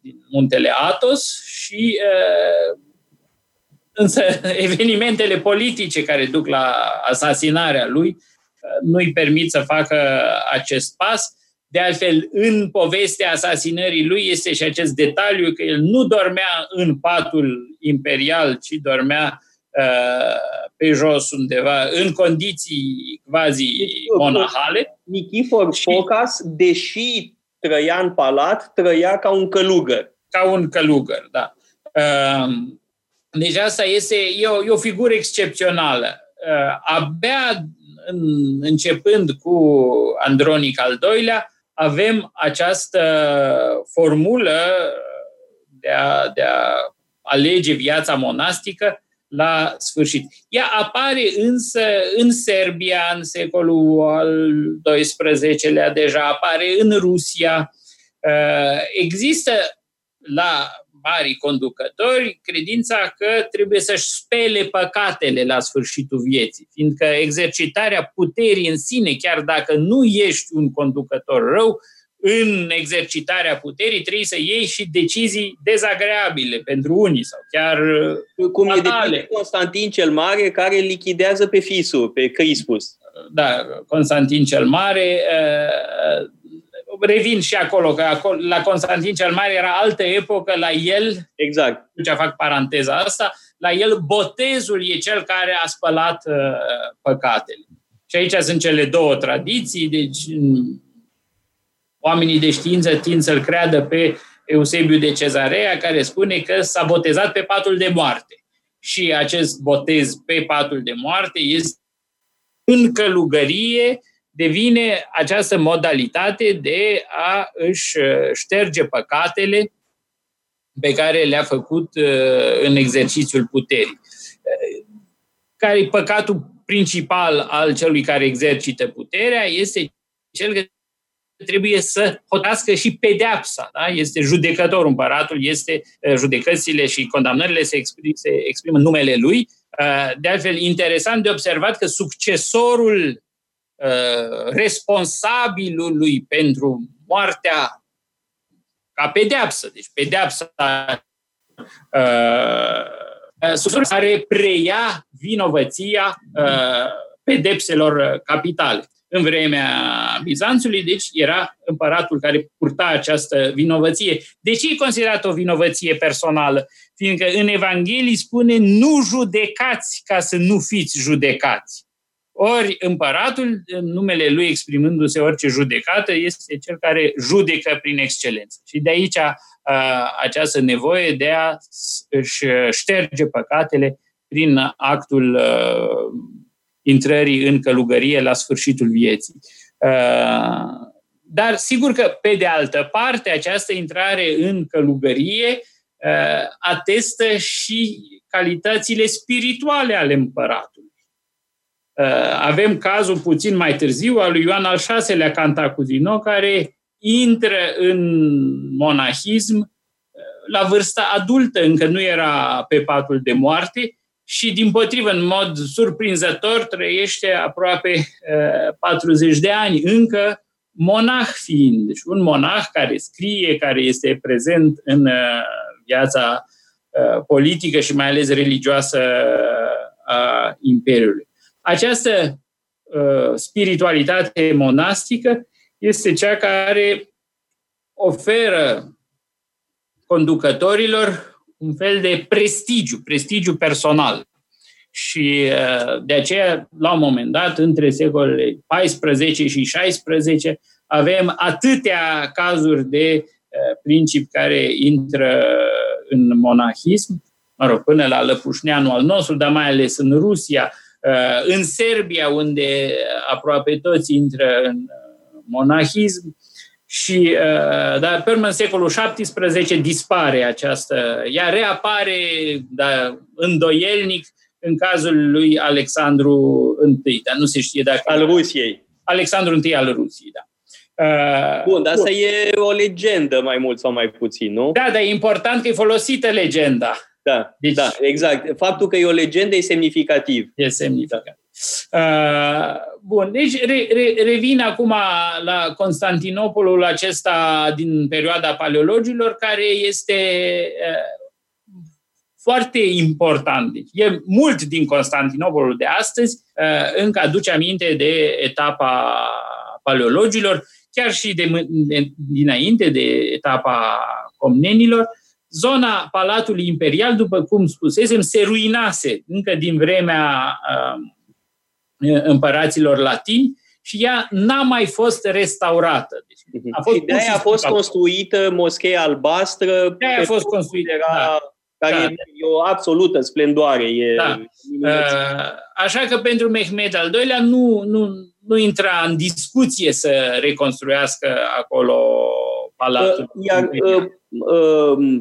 din muntele Atos și Însă evenimentele politice care duc la asasinarea lui uh, nu-i permit să facă acest pas. De altfel, în povestea asasinării lui este și acest detaliu că el nu dormea în patul imperial, ci dormea uh, pe jos undeva, în condiții quasi monahale. Nichifor și... Focas, deși trăia în palat, trăia ca un călugăr. Ca un călugăr, da. Uh, deci asta este, e o, e o figură excepțională. Uh, abia în, începând cu Andronic al doilea, avem această formulă de a, de a alege viața monastică la sfârșit. Ea apare însă în Serbia în secolul al XII-lea deja, apare în Rusia. Uh, există la mari conducători credința că trebuie să-și spele păcatele la sfârșitul vieții, fiindcă exercitarea puterii în sine, chiar dacă nu ești un conducător rău, în exercitarea puterii trebuie să iei și decizii dezagreabile pentru unii sau chiar Cum fatale. e de Constantin cel Mare care lichidează pe fisul, pe Crispus. Da, Constantin cel Mare revin și acolo, că acolo, la Constantin cel Mare era altă epocă, la el, exact. ce fac paranteza asta, la el botezul e cel care a spălat uh, păcatele. Și aici sunt cele două tradiții, deci oamenii de știință tind să-l creadă pe Eusebiu de Cezarea, care spune că s-a botezat pe patul de moarte. Și acest botez pe patul de moarte este în călugărie devine această modalitate de a își uh, șterge păcatele pe care le-a făcut uh, în exercițiul puterii. Uh, care e păcatul principal al celui care exercită puterea? Este cel că trebuie să hotască și pedeapsa. Da? Este judecător împăratul, este judecățile și condamnările se exprimă, se exprimă în numele lui. De altfel, interesant de observat că succesorul Uh, responsabilului pentru moartea ca pedeapsă. Deci pedeapsa uh, care preia vinovăția uh, pedepselor capitale. În vremea Bizanțului, deci era împăratul care purta această vinovăție. De ce e considerat o vinovăție personală? Fiindcă în Evanghelie spune nu judecați ca să nu fiți judecați. Ori împăratul, în numele lui exprimându-se orice judecată, este cel care judecă prin excelență. Și de aici această nevoie de a își șterge păcatele prin actul intrării în călugărie la sfârșitul vieții. Dar sigur că, pe de altă parte, această intrare în călugărie atestă și calitățile spirituale ale împăratului. Uh, avem cazul puțin mai târziu al lui Ioan al VI-lea Cantacuzino, care intră în monahism uh, la vârsta adultă, încă nu era pe patul de moarte și, din potrivă, în mod surprinzător, trăiește aproape 40 uh, de ani, încă monah fiind. Deci un monah care scrie, care este prezent în viața politică și mai ales religioasă a Imperiului. Această uh, spiritualitate monastică este cea care oferă conducătorilor un fel de prestigiu, prestigiu personal. Și uh, de aceea, la un moment dat, între secolele 14 și 16, avem atâtea cazuri de uh, principi care intră în monahism, mă rog, până la Lăpușneanul al nostru, dar mai ales în Rusia, în Serbia, unde aproape toți intră în monahism, și, dar pe urmă, în secolul XVII dispare această, ea reapare da, îndoielnic în cazul lui Alexandru I, dar nu se știe dacă... Al Rusiei. Alexandru I al Rusiei, da. Bun, dar asta e o legendă mai mult sau mai puțin, nu? Da, dar e important că e folosită legenda. Da, deci, da, exact. Faptul că e o legendă e semnificativ. E semnificativ. Uh, bun, deci re, re, revin acum la Constantinopolul acesta din perioada paleologilor, care este uh, foarte important. Deci, e mult din Constantinopolul de astăzi, uh, încă aduce aminte de etapa paleologilor, chiar și de, de, dinainte de etapa comnenilor, zona Palatului Imperial, după cum spusesem, se ruinase încă din vremea uh, împăraților latini și ea n-a mai fost restaurată. Deci a fost și de aia a fost construită moscheea albastră. De aia a fost construită, era, da. care da. e o absolută splendoare. E da. Uh, așa că pentru Mehmed al II-lea nu, nu, nu intra în discuție să reconstruiască acolo palatul. Iar uh, uh,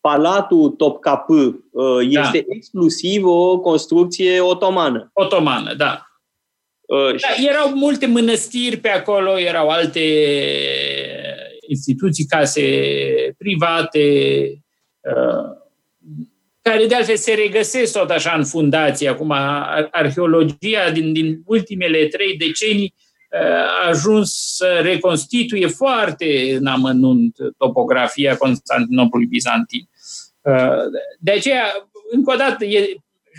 Palatul Topkapı uh, este da. exclusiv o construcție otomană. Otomană, da. Uh, da. Erau multe mănăstiri pe acolo, erau alte instituții, case private, uh, care de altfel se regăsesc tot așa în fundație. Acum, arheologia din, din ultimele trei decenii a ajuns să reconstituie foarte în amănunt topografia Constantinopolului bizantin. De aceea, încă o dată, e,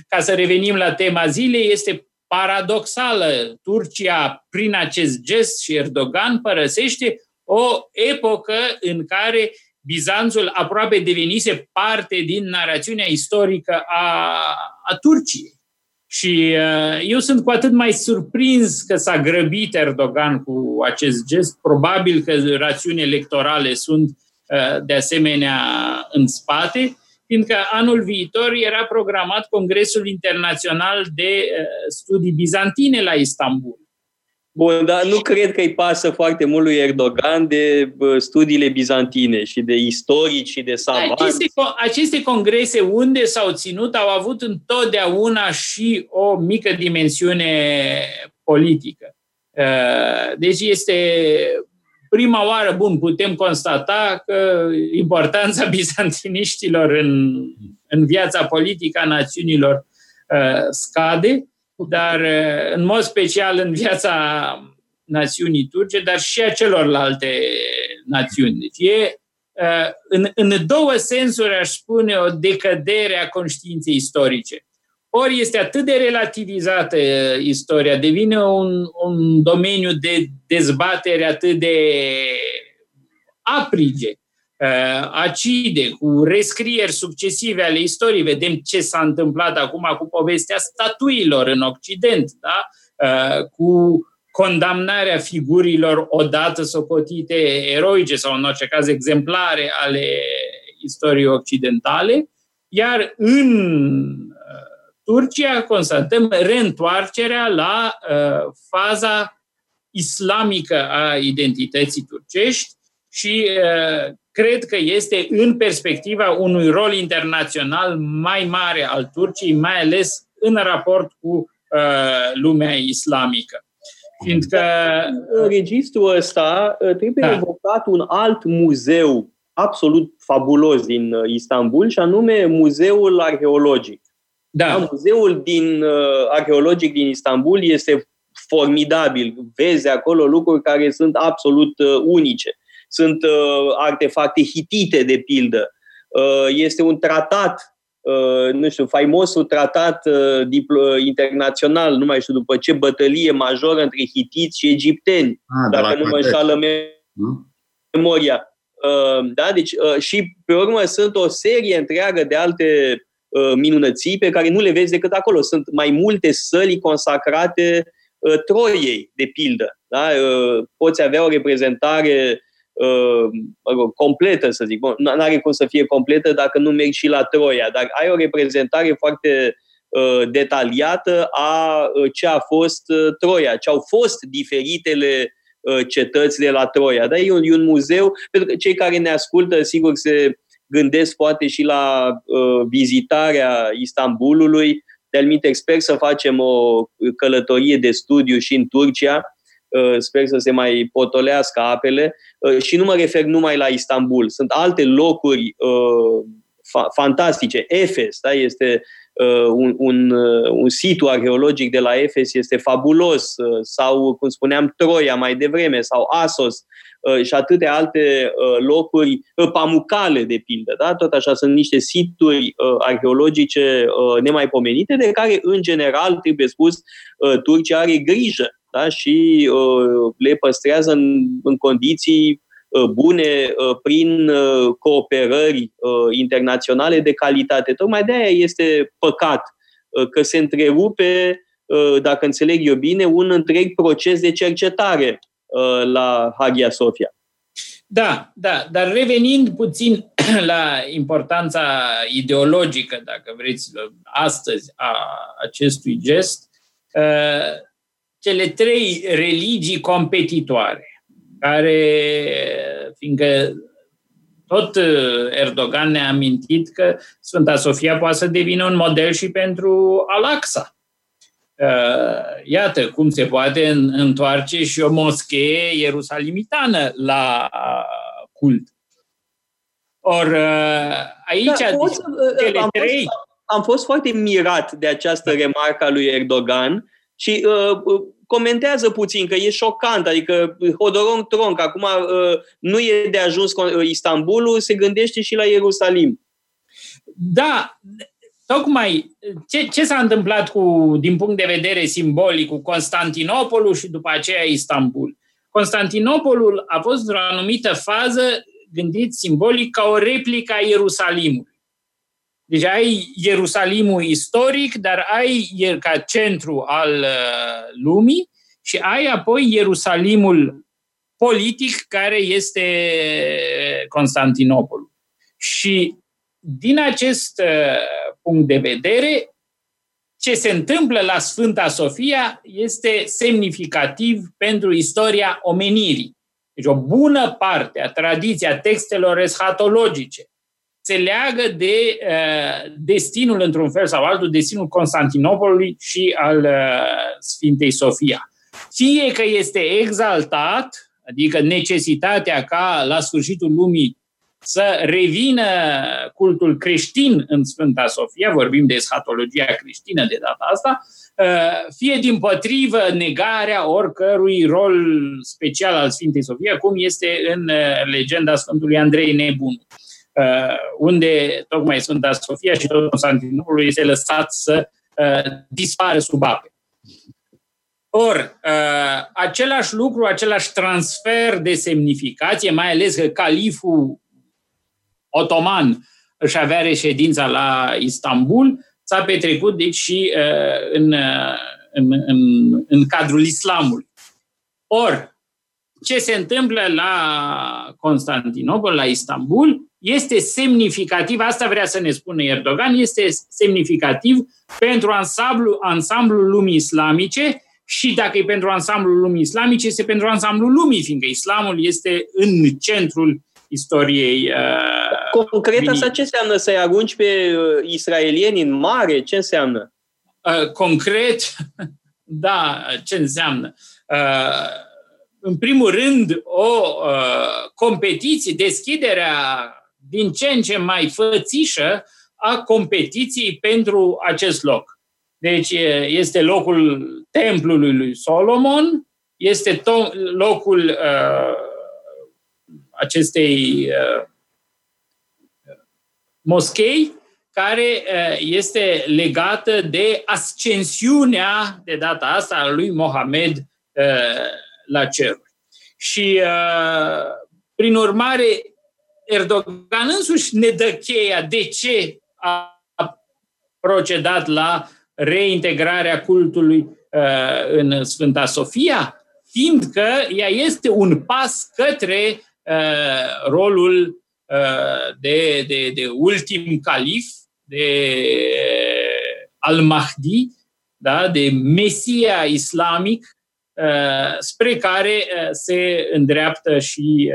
ca să revenim la tema zilei, este paradoxală. Turcia, prin acest gest și Erdogan, părăsește o epocă în care Bizanțul aproape devenise parte din narațiunea istorică a, a Turciei. Și uh, eu sunt cu atât mai surprins că s-a grăbit Erdogan cu acest gest. Probabil că rațiuni electorale sunt uh, de asemenea în spate, fiindcă anul viitor era programat Congresul Internațional de uh, Studii Bizantine la Istanbul. Bun, dar nu cred că îi pasă foarte mult lui Erdogan de studiile bizantine și de istorici și de savanți. Aceste, aceste congrese unde s-au ținut au avut întotdeauna și o mică dimensiune politică. Uh, deci este prima oară, bun, putem constata că importanța bizantiniștilor în, în viața politică a națiunilor uh, scade, dar uh, în mod special în viața națiunii turce, dar și a celorlalte națiuni. Deci e uh, în, în două sensuri, aș spune, o decădere a conștiinței istorice. Ori este atât de relativizată uh, istoria, devine un, un domeniu de dezbatere atât de aprige, Uh, acide, cu rescrieri succesive ale istoriei. Vedem ce s-a întâmplat acum cu povestea statuilor în Occident, da? Uh, cu condamnarea figurilor odată socotite eroice sau în orice caz exemplare ale istoriei occidentale, iar în uh, Turcia constatăm reîntoarcerea la faza islamică a identității turcești și cred că este în perspectiva unui rol internațional mai mare al Turciei, mai ales în raport cu uh, lumea islamică. Fiindcă... În registrul ăsta uh, trebuie da. evocat un alt muzeu absolut fabulos din uh, Istanbul, și anume Muzeul Arheologic. Da. da muzeul din, uh, arheologic din Istanbul este formidabil. Vezi acolo lucruri care sunt absolut uh, unice sunt uh, artefacte hitite, de pildă. Uh, este un tratat, uh, nu știu, faimosul tratat uh, diplo- internațional, nu mai știu după ce bătălie majoră între hitiți și egipteni, ah, dacă nu mă înșală memoria. Uh, da? Deci, uh, și pe urmă sunt o serie întreagă de alte uh, minunății pe care nu le vezi decât acolo. Sunt mai multe săli consacrate uh, Troiei, de pildă. Da? Uh, poți avea o reprezentare completă, să zic. Nu are cum să fie completă dacă nu mergi și la Troia, dar ai o reprezentare foarte detaliată a ce a fost Troia, ce au fost diferitele cetăți de la Troia. Da? E, un, e un muzeu, pentru că cei care ne ascultă, sigur, se gândesc poate și la uh, vizitarea Istanbulului. De-al sper să facem o călătorie de studiu și în Turcia. Uh, sper să se mai potolească apele. Uh, și nu mă refer numai la Istanbul. Sunt alte locuri uh, fa- fantastice. Efes da? este uh, un, un, uh, un situ arheologic de la Efes este fabulos, uh, sau, cum spuneam, Troia mai devreme, sau Asos, Uh, și atâtea alte uh, locuri uh, pamucale, de pildă. Da? Tot așa sunt niște situri arheologice nemaipomenite de care, în general, trebuie spus, Turcia are grijă da? și le păstrează în, în condiții bune prin cooperări internaționale de calitate. Tocmai de aia este păcat că se întrerupe, dacă înțeleg eu bine, un întreg proces de cercetare Uh, la Hagia Sofia. Da, da, dar revenind puțin la importanța ideologică, dacă vreți, astăzi a acestui gest, uh, cele trei religii competitoare, care, fiindcă tot Erdogan ne-a amintit că Sfânta Sofia poate să devină un model și pentru Al-Aqsa. Uh, iată cum se poate întoarce și o moschee ierusalimitană la uh, cult. Or, uh, aici, da, poți, cele am trei... Fost, am fost foarte mirat de această remarcă a lui Erdogan și uh, comentează puțin că e șocant, adică Hodorong Tronc, acum uh, nu e de ajuns Istanbulul, se gândește și la Ierusalim. Da, Tocmai ce, ce s-a întâmplat cu, din punct de vedere simbolic cu Constantinopolul și după aceea Istanbul? Constantinopolul a fost într-o anumită fază gândit simbolic ca o replică a Ierusalimului. Deci ai Ierusalimul istoric, dar ai ca centru al uh, lumii și ai apoi Ierusalimul politic care este Constantinopolul. Și din acest uh, punct de vedere, ce se întâmplă la Sfânta Sofia este semnificativ pentru istoria omenirii. Deci o bună parte a tradiției, a textelor eschatologice se leagă de uh, destinul, într-un fel sau altul, destinul Constantinopolului și al uh, Sfintei Sofia. Fie că este exaltat, adică necesitatea ca la sfârșitul lumii să revină cultul creștin în Sfânta Sofia, vorbim de eschatologia creștină de data asta, uh, fie din potrivă negarea oricărui rol special al Sfintei Sofia, cum este în uh, legenda Sfântului Andrei Nebun, uh, unde tocmai Sfânta Sofia și tot Constantinopolul este lăsat să dispară sub ape. Or, același lucru, același transfer de semnificație, mai ales că califul otoman își avea reședința la Istanbul, s-a petrecut deci și uh, în, uh, în, în, în cadrul islamului. Or, ce se întâmplă la Constantinopol, la Istanbul, este semnificativ, asta vrea să ne spună Erdogan, este semnificativ pentru ansamblu, ansamblul lumii islamice și dacă e pentru ansamblul lumii islamice, este pentru ansamblul lumii, fiindcă islamul este în centrul istoriei. Uh, Concret, asta ce înseamnă? Să-i arunci pe uh, israelieni în mare? Ce înseamnă? Uh, concret, da, ce înseamnă? Uh, în primul rând, o uh, competiție, deschiderea din ce în ce mai fățișă a competiției pentru acest loc. Deci este locul templului lui Solomon, este to- locul uh, acestei uh, moschei, care uh, este legată de ascensiunea de data asta a lui Mohamed uh, la cer. Și, prin urmare, Erdogan însuși ne dă cheia de ce a procedat la reintegrarea cultului în Sfânta Sofia, fiindcă ea este un pas către rolul de, de, de ultim calif, de al-Mahdi, da, de Mesia islamic, spre care se îndreaptă și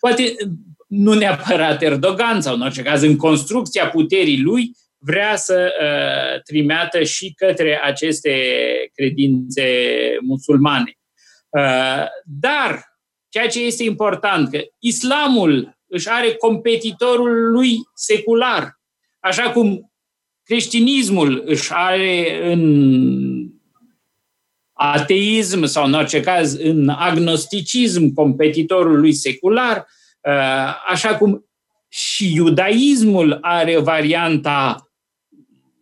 poate nu neapărat Erdogan sau în orice caz în construcția puterii lui vrea să uh, trimeată și către aceste credințe musulmane. Uh, dar ceea ce este important, că islamul își are competitorul lui secular, așa cum creștinismul își are în ateism sau în orice caz în agnosticism competitorul lui secular, uh, așa cum și iudaismul are varianta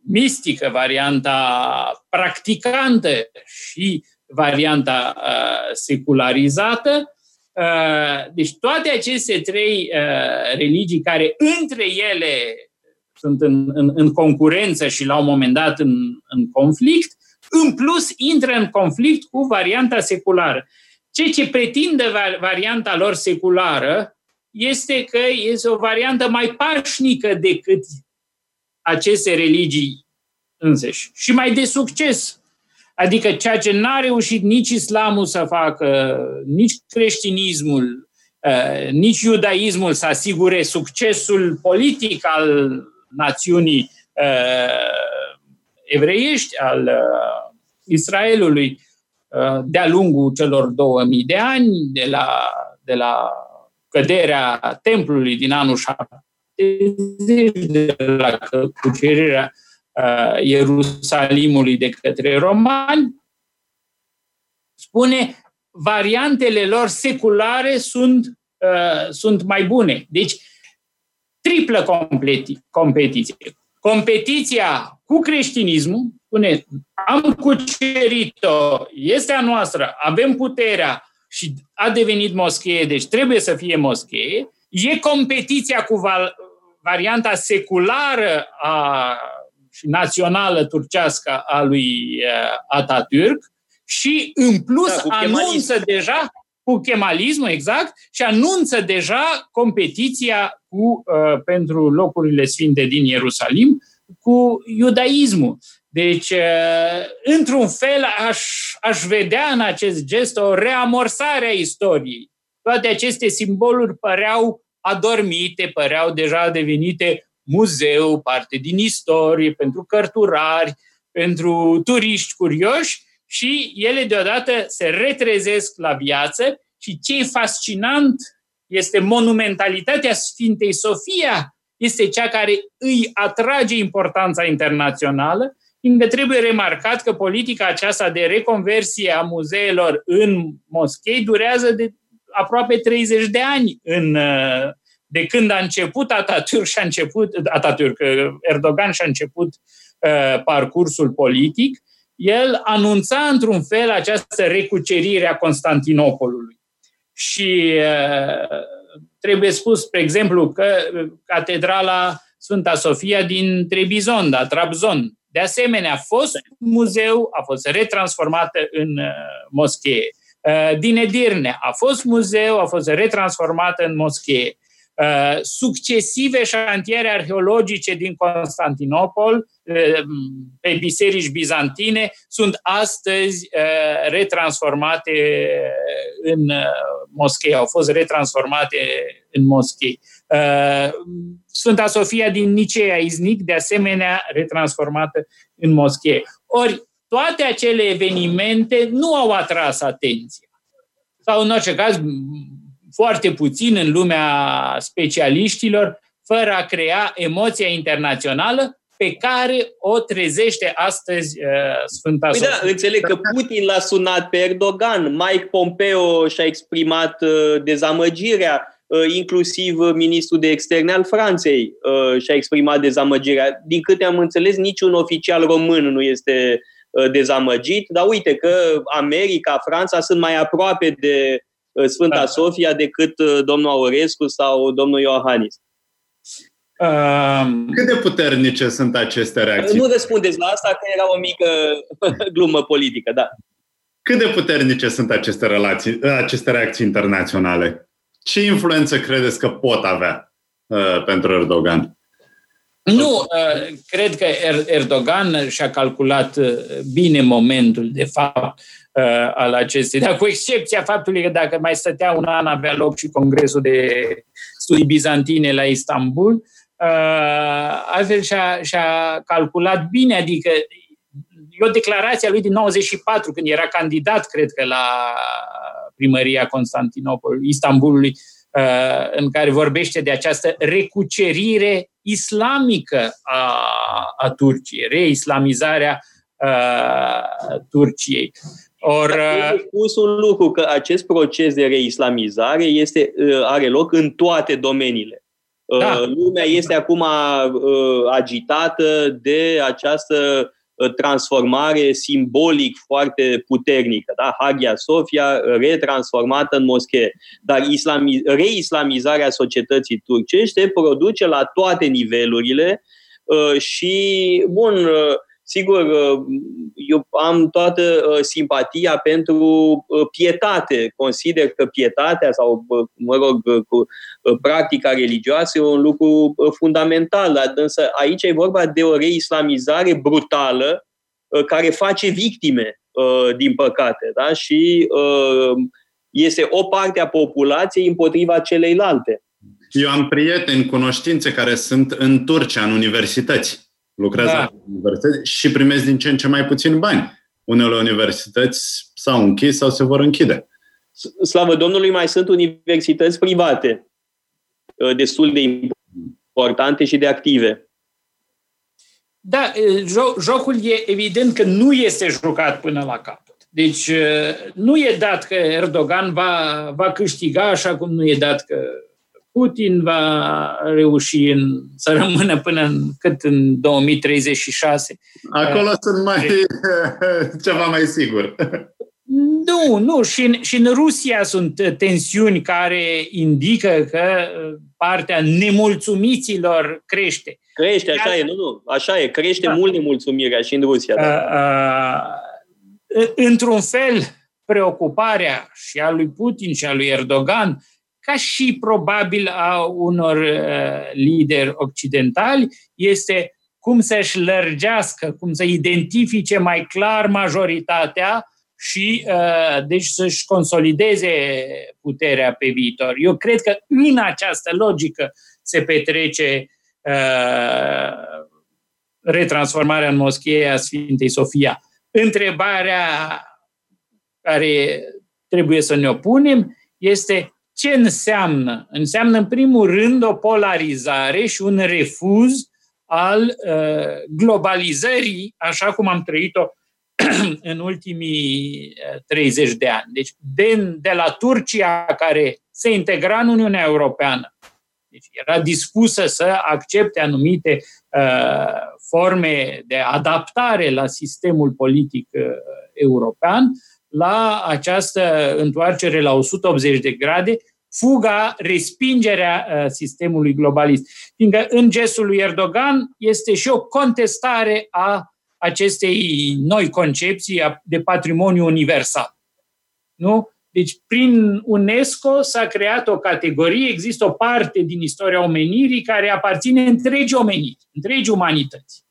mistică, varianta practicantă și varianta uh, secularizată. Uh, deci toate aceste trei uh, religii care între ele sunt în, în, în concurență și la un moment dat în, în conflict, în plus intră în conflict cu varianta seculară. Ce ce pretinde varianta lor seculară este că este o variantă mai pașnică decât aceste religii înseși și mai de succes. Adică ceea ce n-a reușit nici islamul să facă, nici creștinismul, uh, nici iudaismul să asigure succesul politic al națiunii uh, evreiești, al uh, Israelului, de-a lungul celor 2000 de ani, de la, de la căderea templului din anul 70, de la cucerirea uh, Ierusalimului de către romani, spune variantele lor seculare sunt, uh, sunt mai bune. Deci, triplă competi- competiție. Competiția cu creștinismul, spune, am cucerit-o, este a noastră, avem puterea, și a devenit moschee, deci trebuie să fie moschee, e competiția cu val- varianta seculară a, și națională turcească a lui uh, Atatürk. Și în plus da, anunță deja cu chemalismul, exact, și anunță deja competiția cu, uh, pentru locurile sfinte din Ierusalim cu iudaismul. Deci, într-un fel, aș, aș vedea în acest gest o reamorsare a istoriei. Toate aceste simboluri păreau adormite, păreau deja devenite muzeu, parte din istorie, pentru cărturari, pentru turiști curioși și ele deodată se retrezesc la viață și ce e fascinant este monumentalitatea Sfintei Sofia, este cea care îi atrage importanța internațională fiindcă trebuie remarcat că politica aceasta de reconversie a muzeelor în moschei durează de aproape 30 de ani în, de când a început Atatürk și a început Atatürk, Erdogan și a început uh, parcursul politic, el anunța într-un fel această recucerire a Constantinopolului. Și uh, trebuie spus, spre exemplu, că catedrala Sfânta Sofia din Trebizond, da, Trabzon, de asemenea, a fost muzeu, a fost retransformată în uh, moschee. Uh, din Edirne a fost muzeu, a fost retransformată în moschee. Uh, succesive șantiere arheologice din Constantinopol pe biserici bizantine sunt astăzi retransformate în moschei, au fost retransformate în moschei. Sfânta Sofia din Nicea Iznic, de asemenea retransformată în moschee. Ori toate acele evenimente nu au atras atenția. Sau în orice caz, foarte puțin în lumea specialiștilor, fără a crea emoția internațională pe care o trezește astăzi uh, Sfânta păi da, înțeleg că Putin l-a sunat pe Erdogan, Mike Pompeo și-a exprimat uh, dezamăgirea, Uh, inclusiv uh, ministrul de externe al Franței uh, și-a exprimat dezamăgirea. Din câte am înțeles, niciun oficial român nu este dezamăgit, dar uite că America, Franța sunt mai aproape de Sfânta da. Sofia decât domnul Aurescu sau domnul Iohannis. Um... Cât de puternice sunt aceste reacții? Nu răspundeți la asta, că era o mică glumă politică, da. Cât de puternice sunt aceste relații, aceste reacții internaționale? Ce influență credeți că pot avea uh, pentru Erdogan? Nu, uh, cred că er-, Erdogan și-a calculat uh, bine momentul, de fapt, uh, al acestei, dar cu excepția faptului că dacă mai stătea un an avea loc și Congresul de Studii Bizantine la Istanbul, altfel și-a, și-a calculat bine, adică e o declarație a lui din 94, când era candidat, cred că, la primăria Constantinopol, Istanbulului, Uh, în care vorbește de această recucerire islamică a, a Turciei, reislamizarea uh, Turciei. Or, uh, spus un lucru, că acest proces de reislamizare este, are loc în toate domeniile. Da. Lumea este acum agitată de această transformare simbolic foarte puternică. Da? Hagia Sofia retransformată în moschee. Dar islami- reislamizarea societății turcești se produce la toate nivelurile uh, și, bun, uh, Sigur, eu am toată simpatia pentru pietate. Consider că pietatea sau, mă rog, cu practica religioasă e un lucru fundamental, dar însă aici e vorba de o reislamizare brutală care face victime, din păcate, da? și este o parte a populației împotriva celeilalte. Eu am prieteni, cunoștințe care sunt în Turcia, în universități lucrează da. în universități și primesc din ce în ce mai puțin bani. Unele universități s-au închis sau se vor închide. Slavă Domnului, mai sunt universități private uh, destul de importante și de active. Da, uh, jocul e evident că nu este jucat până la capăt. Deci uh, nu e dat că Erdogan va, va câștiga așa cum nu e dat că Putin va reuși în, să rămână până în, cât în 2036. Acolo uh, sunt mai ceva mai sigur. Nu, nu. Și în, și în Rusia sunt tensiuni care indică că partea nemulțumiților crește. Crește, așa e, nu, nu. Așa e, crește da. mult nemulțumirea și în Rusia. Da. Uh, uh, într-un fel, preocuparea și a lui Putin și a lui Erdogan ca și probabil a unor uh, lideri occidentali, este cum să-și lărgească, cum să identifice mai clar majoritatea și uh, deci să-și consolideze puterea pe viitor. Eu cred că în această logică se petrece uh, retransformarea în moschee a Sfintei Sofia. Întrebarea care trebuie să ne opunem este ce înseamnă? Înseamnă, în primul rând, o polarizare și un refuz al uh, globalizării, așa cum am trăit-o în ultimii 30 uh, de ani. Deci, de, de la Turcia, care se integra în Uniunea Europeană, deci era dispusă să accepte anumite uh, forme de adaptare la sistemul politic uh, european, la această întoarcere la 180 de grade, fuga, respingerea uh, sistemului globalist. Fiindcă în gestul lui Erdogan este și o contestare a acestei noi concepții de patrimoniu universal. Nu? Deci, prin UNESCO s-a creat o categorie, există o parte din istoria omenirii care aparține întregii omeniri, întregii umanități.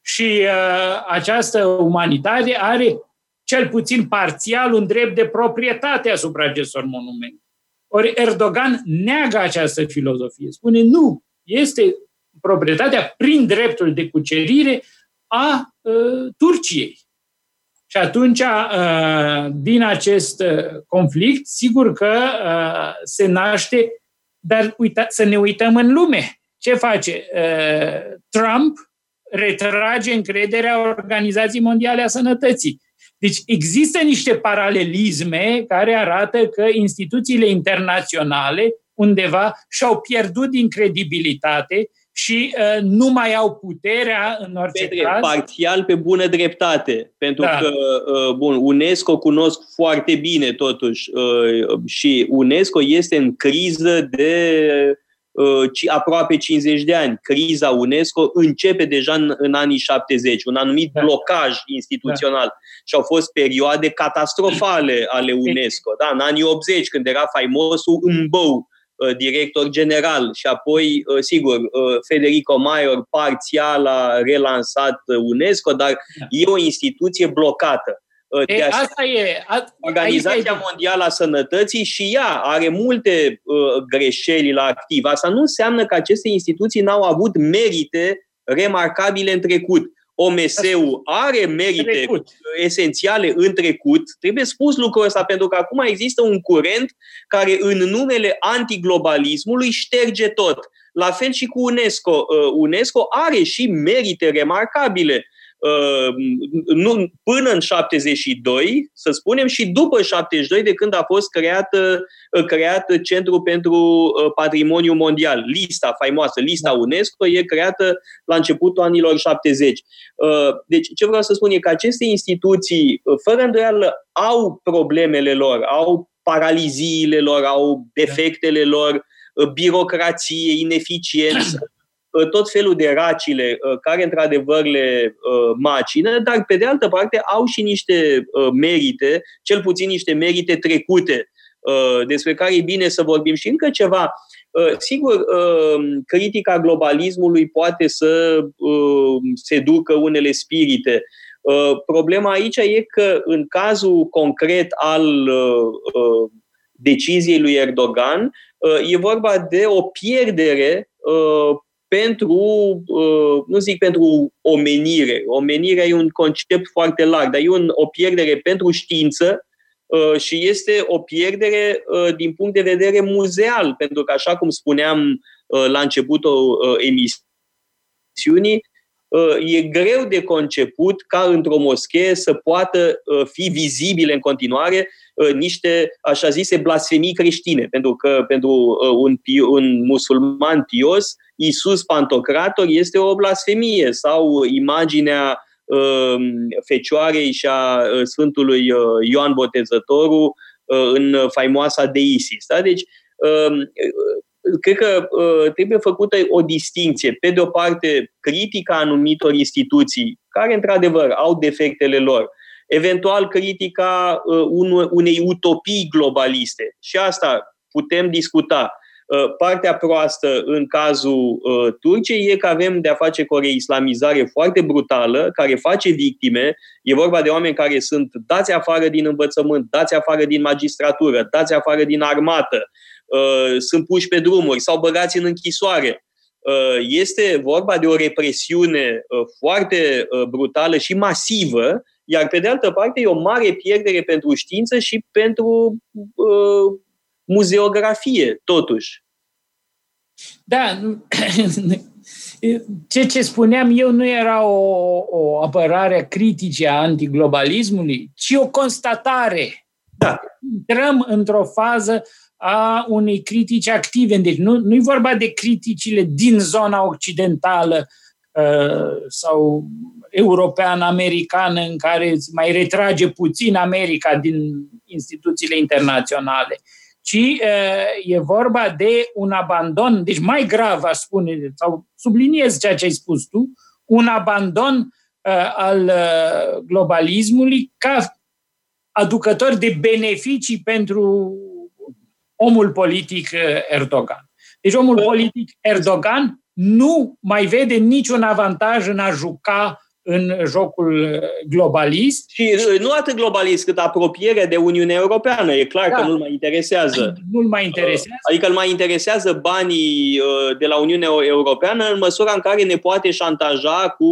Și uh, această umanitate are cel puțin parțial un drept de proprietate asupra acestor monumente. Ori Erdogan neagă această filozofie. Spune nu, este proprietatea prin dreptul de cucerire a uh, Turciei. Și atunci, uh, din acest uh, conflict, sigur că uh, se naște, dar uita, să ne uităm în lume. Ce face? Uh, Trump retrage încrederea Organizației Mondiale a Sănătății deci există niște paralelisme care arată că instituțiile internaționale undeva și-au pierdut din credibilitate și uh, nu mai au puterea în orice Petre, caz. Parțial pe bună dreptate, pentru da. că uh, bun, UNESCO cunosc foarte bine totuși uh, și UNESCO este în criză de Uh, aproape 50 de ani. Criza UNESCO începe deja în, în anii 70, un anumit da. blocaj instituțional. Da. Și au fost perioade catastrofale ale UNESCO. Da? În anii 80, când era faimosul îmbău director general și apoi, sigur, Federico Maior parțial a relansat UNESCO, dar da. e o instituție blocată. De e, asta e. A, Organizația e. Mondială a Sănătății și ea are multe uh, greșeli la activ. Asta nu înseamnă că aceste instituții n-au avut merite remarcabile în trecut. OMS-ul are merite trecut. esențiale în trecut. Trebuie spus lucrul ăsta pentru că acum există un curent care în numele antiglobalismului șterge tot. La fel și cu UNESCO. Uh, UNESCO are și merite remarcabile Uh, nu, până în 72, să spunem, și după 72, de când a fost creat, uh, creat Centrul pentru uh, Patrimoniu Mondial. Lista faimoasă, lista UNESCO, e creată la începutul anilor 70. Deci, ce vreau să spun e că aceste instituții, fără îndoială, au problemele lor, au paraliziile lor, au defectele lor, birocrație, ineficiență, Uh, tot felul de racile uh, care într-adevăr le uh, macină, dar pe de altă parte au și niște merite, cel puțin niște merite trecute, despre care e bine să vorbim. Și încă ceva, sigur, critica globalismului poate să seducă unele spirite. Problema aici e că în cazul concret al deciziei lui Erdogan, e vorba de o pierdere pentru, uh, nu zic pentru omenire, omenirea e un concept foarte larg, dar e un, o pierdere pentru știință uh, și este o pierdere uh, din punct de vedere muzeal, pentru că, așa cum spuneam la începutul emisiunii, e greu de conceput ca într-o moschee să poată fi vizibile în continuare niște, așa zise, blasfemii creștine, pentru că pentru un, un musulman pios Isus Pantocrator este o blasfemie sau imaginea uh, Fecioarei și a uh, Sfântului uh, Ioan Botezătorul uh, în faimoasa de Isis. Da? Deci, uh, cred că uh, trebuie făcută o distinție. Pe de o parte, critica anumitor instituții, care într-adevăr au defectele lor, eventual critica uh, unei utopii globaliste. Și asta putem discuta. Uh, partea proastă în cazul uh, Turciei e că avem de-a face cu o reislamizare foarte brutală, care face victime. E vorba de oameni care sunt dați afară din învățământ, dați afară din magistratură, dați afară din armată, uh, sunt puși pe drumuri sau băgați în închisoare. Este vorba de o represiune foarte brutală și masivă, iar pe de altă parte e o mare pierdere pentru știință și pentru muzeografie, totuși. Da, ce ce spuneam eu nu era o, o apărare critice a antiglobalismului, ci o constatare. Da. Intrăm într-o fază a unei critici active. Deci nu, nu e vorba de criticile din zona occidentală uh, sau european-americană în care mai retrage puțin America din instituțiile internaționale, ci e vorba de un abandon, deci mai grav, aș spune, sau subliniez ceea ce ai spus tu, un abandon al globalismului ca aducător de beneficii pentru omul politic Erdogan. Deci omul politic Erdogan nu mai vede niciun avantaj în a juca în jocul uh, globalist. Și uh, nu atât globalist, cât apropiere de Uniunea Europeană. E clar da. că nu-l mai interesează. Nu-l mai interesează. Uh, adică îl mai interesează banii de la Uniunea Europeană în măsura în care ne poate șantaja cu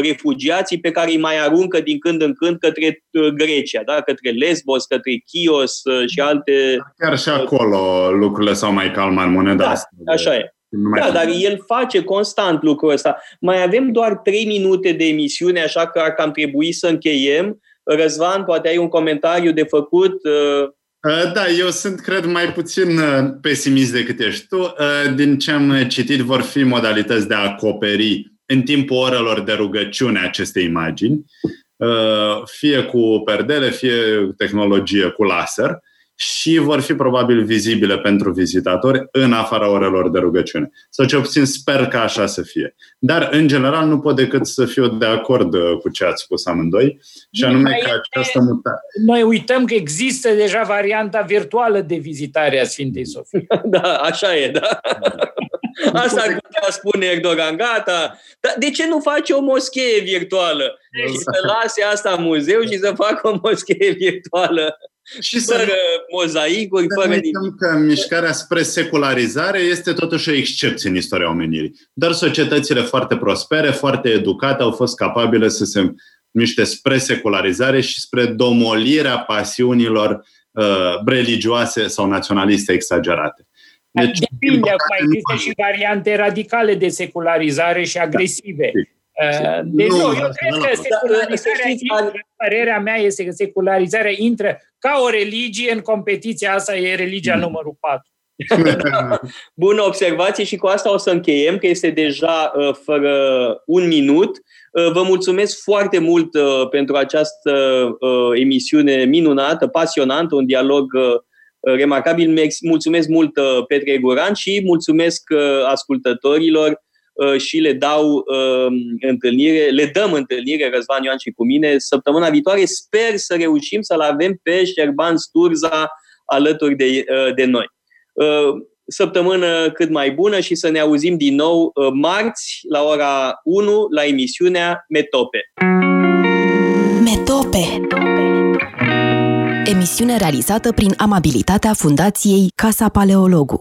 refugiații pe care îi mai aruncă din când în când către Grecia, da? către Lesbos, către Chios și alte... Chiar și acolo lucrurile s-au mai calmat, moneda da, asta. așa e. Da, dar el face constant lucrul ăsta. Mai avem doar trei minute de emisiune, așa că ar cam trebui să încheiem. Răzvan, poate ai un comentariu de făcut? Uh, uh, da, eu sunt, cred, mai puțin uh, pesimist decât ești tu. Din ce am citit, vor fi modalități de a acoperi în timpul orelor de rugăciune aceste imagini, fie cu perdele, fie tehnologie cu laser. Și vor fi probabil vizibile pentru vizitatori în afara orelor de rugăciune. Sau cel puțin sper că așa să fie. Dar, în general, nu pot decât să fiu de acord uh, cu ce ați spus amândoi, și anume că această mutare... Noi uităm că există deja varianta virtuală de vizitare a Sfintei Sofie. da, așa e, da. Asta ar putea spune Erdogan, gata. Dar de ce nu face o moschee virtuală? Și să lase asta în muzeu și să facă o moschee virtuală. Și fără să mozaicuri, fără nimic. că mișcarea spre secularizare este totuși o excepție în istoria omenirii. Dar societățile foarte prospere, foarte educate, au fost capabile să se miște spre secularizare și spre domolirea pasiunilor uh, religioase sau naționaliste exagerate. Deci, Depinde, acum există și variante radicale de secularizare și agresive. Da. Deci, nu, eu cred că secularizarea, părerea mea este că secularizarea intră ca o religie în competiția asta, e religia mm. numărul 4. Bună observație și cu asta o să încheiem, că este deja uh, fără un minut. Uh, vă mulțumesc foarte mult uh, pentru această emisiune minunată, pasionantă, un dialog remarcabil. Mulțumesc mult Petre Guran și mulțumesc ascultătorilor și le dau întâlnire, le dăm întâlnire Răzvan Ioan și cu mine săptămâna viitoare. Sper să reușim să-l avem pe Șerban Sturza alături de, de noi. Uh, săptămână cât mai bună și să ne auzim din nou uh, marți la ora 1 la emisiunea Metope. Metope. Emisiune realizată prin amabilitatea Fundației Casa Paleologu.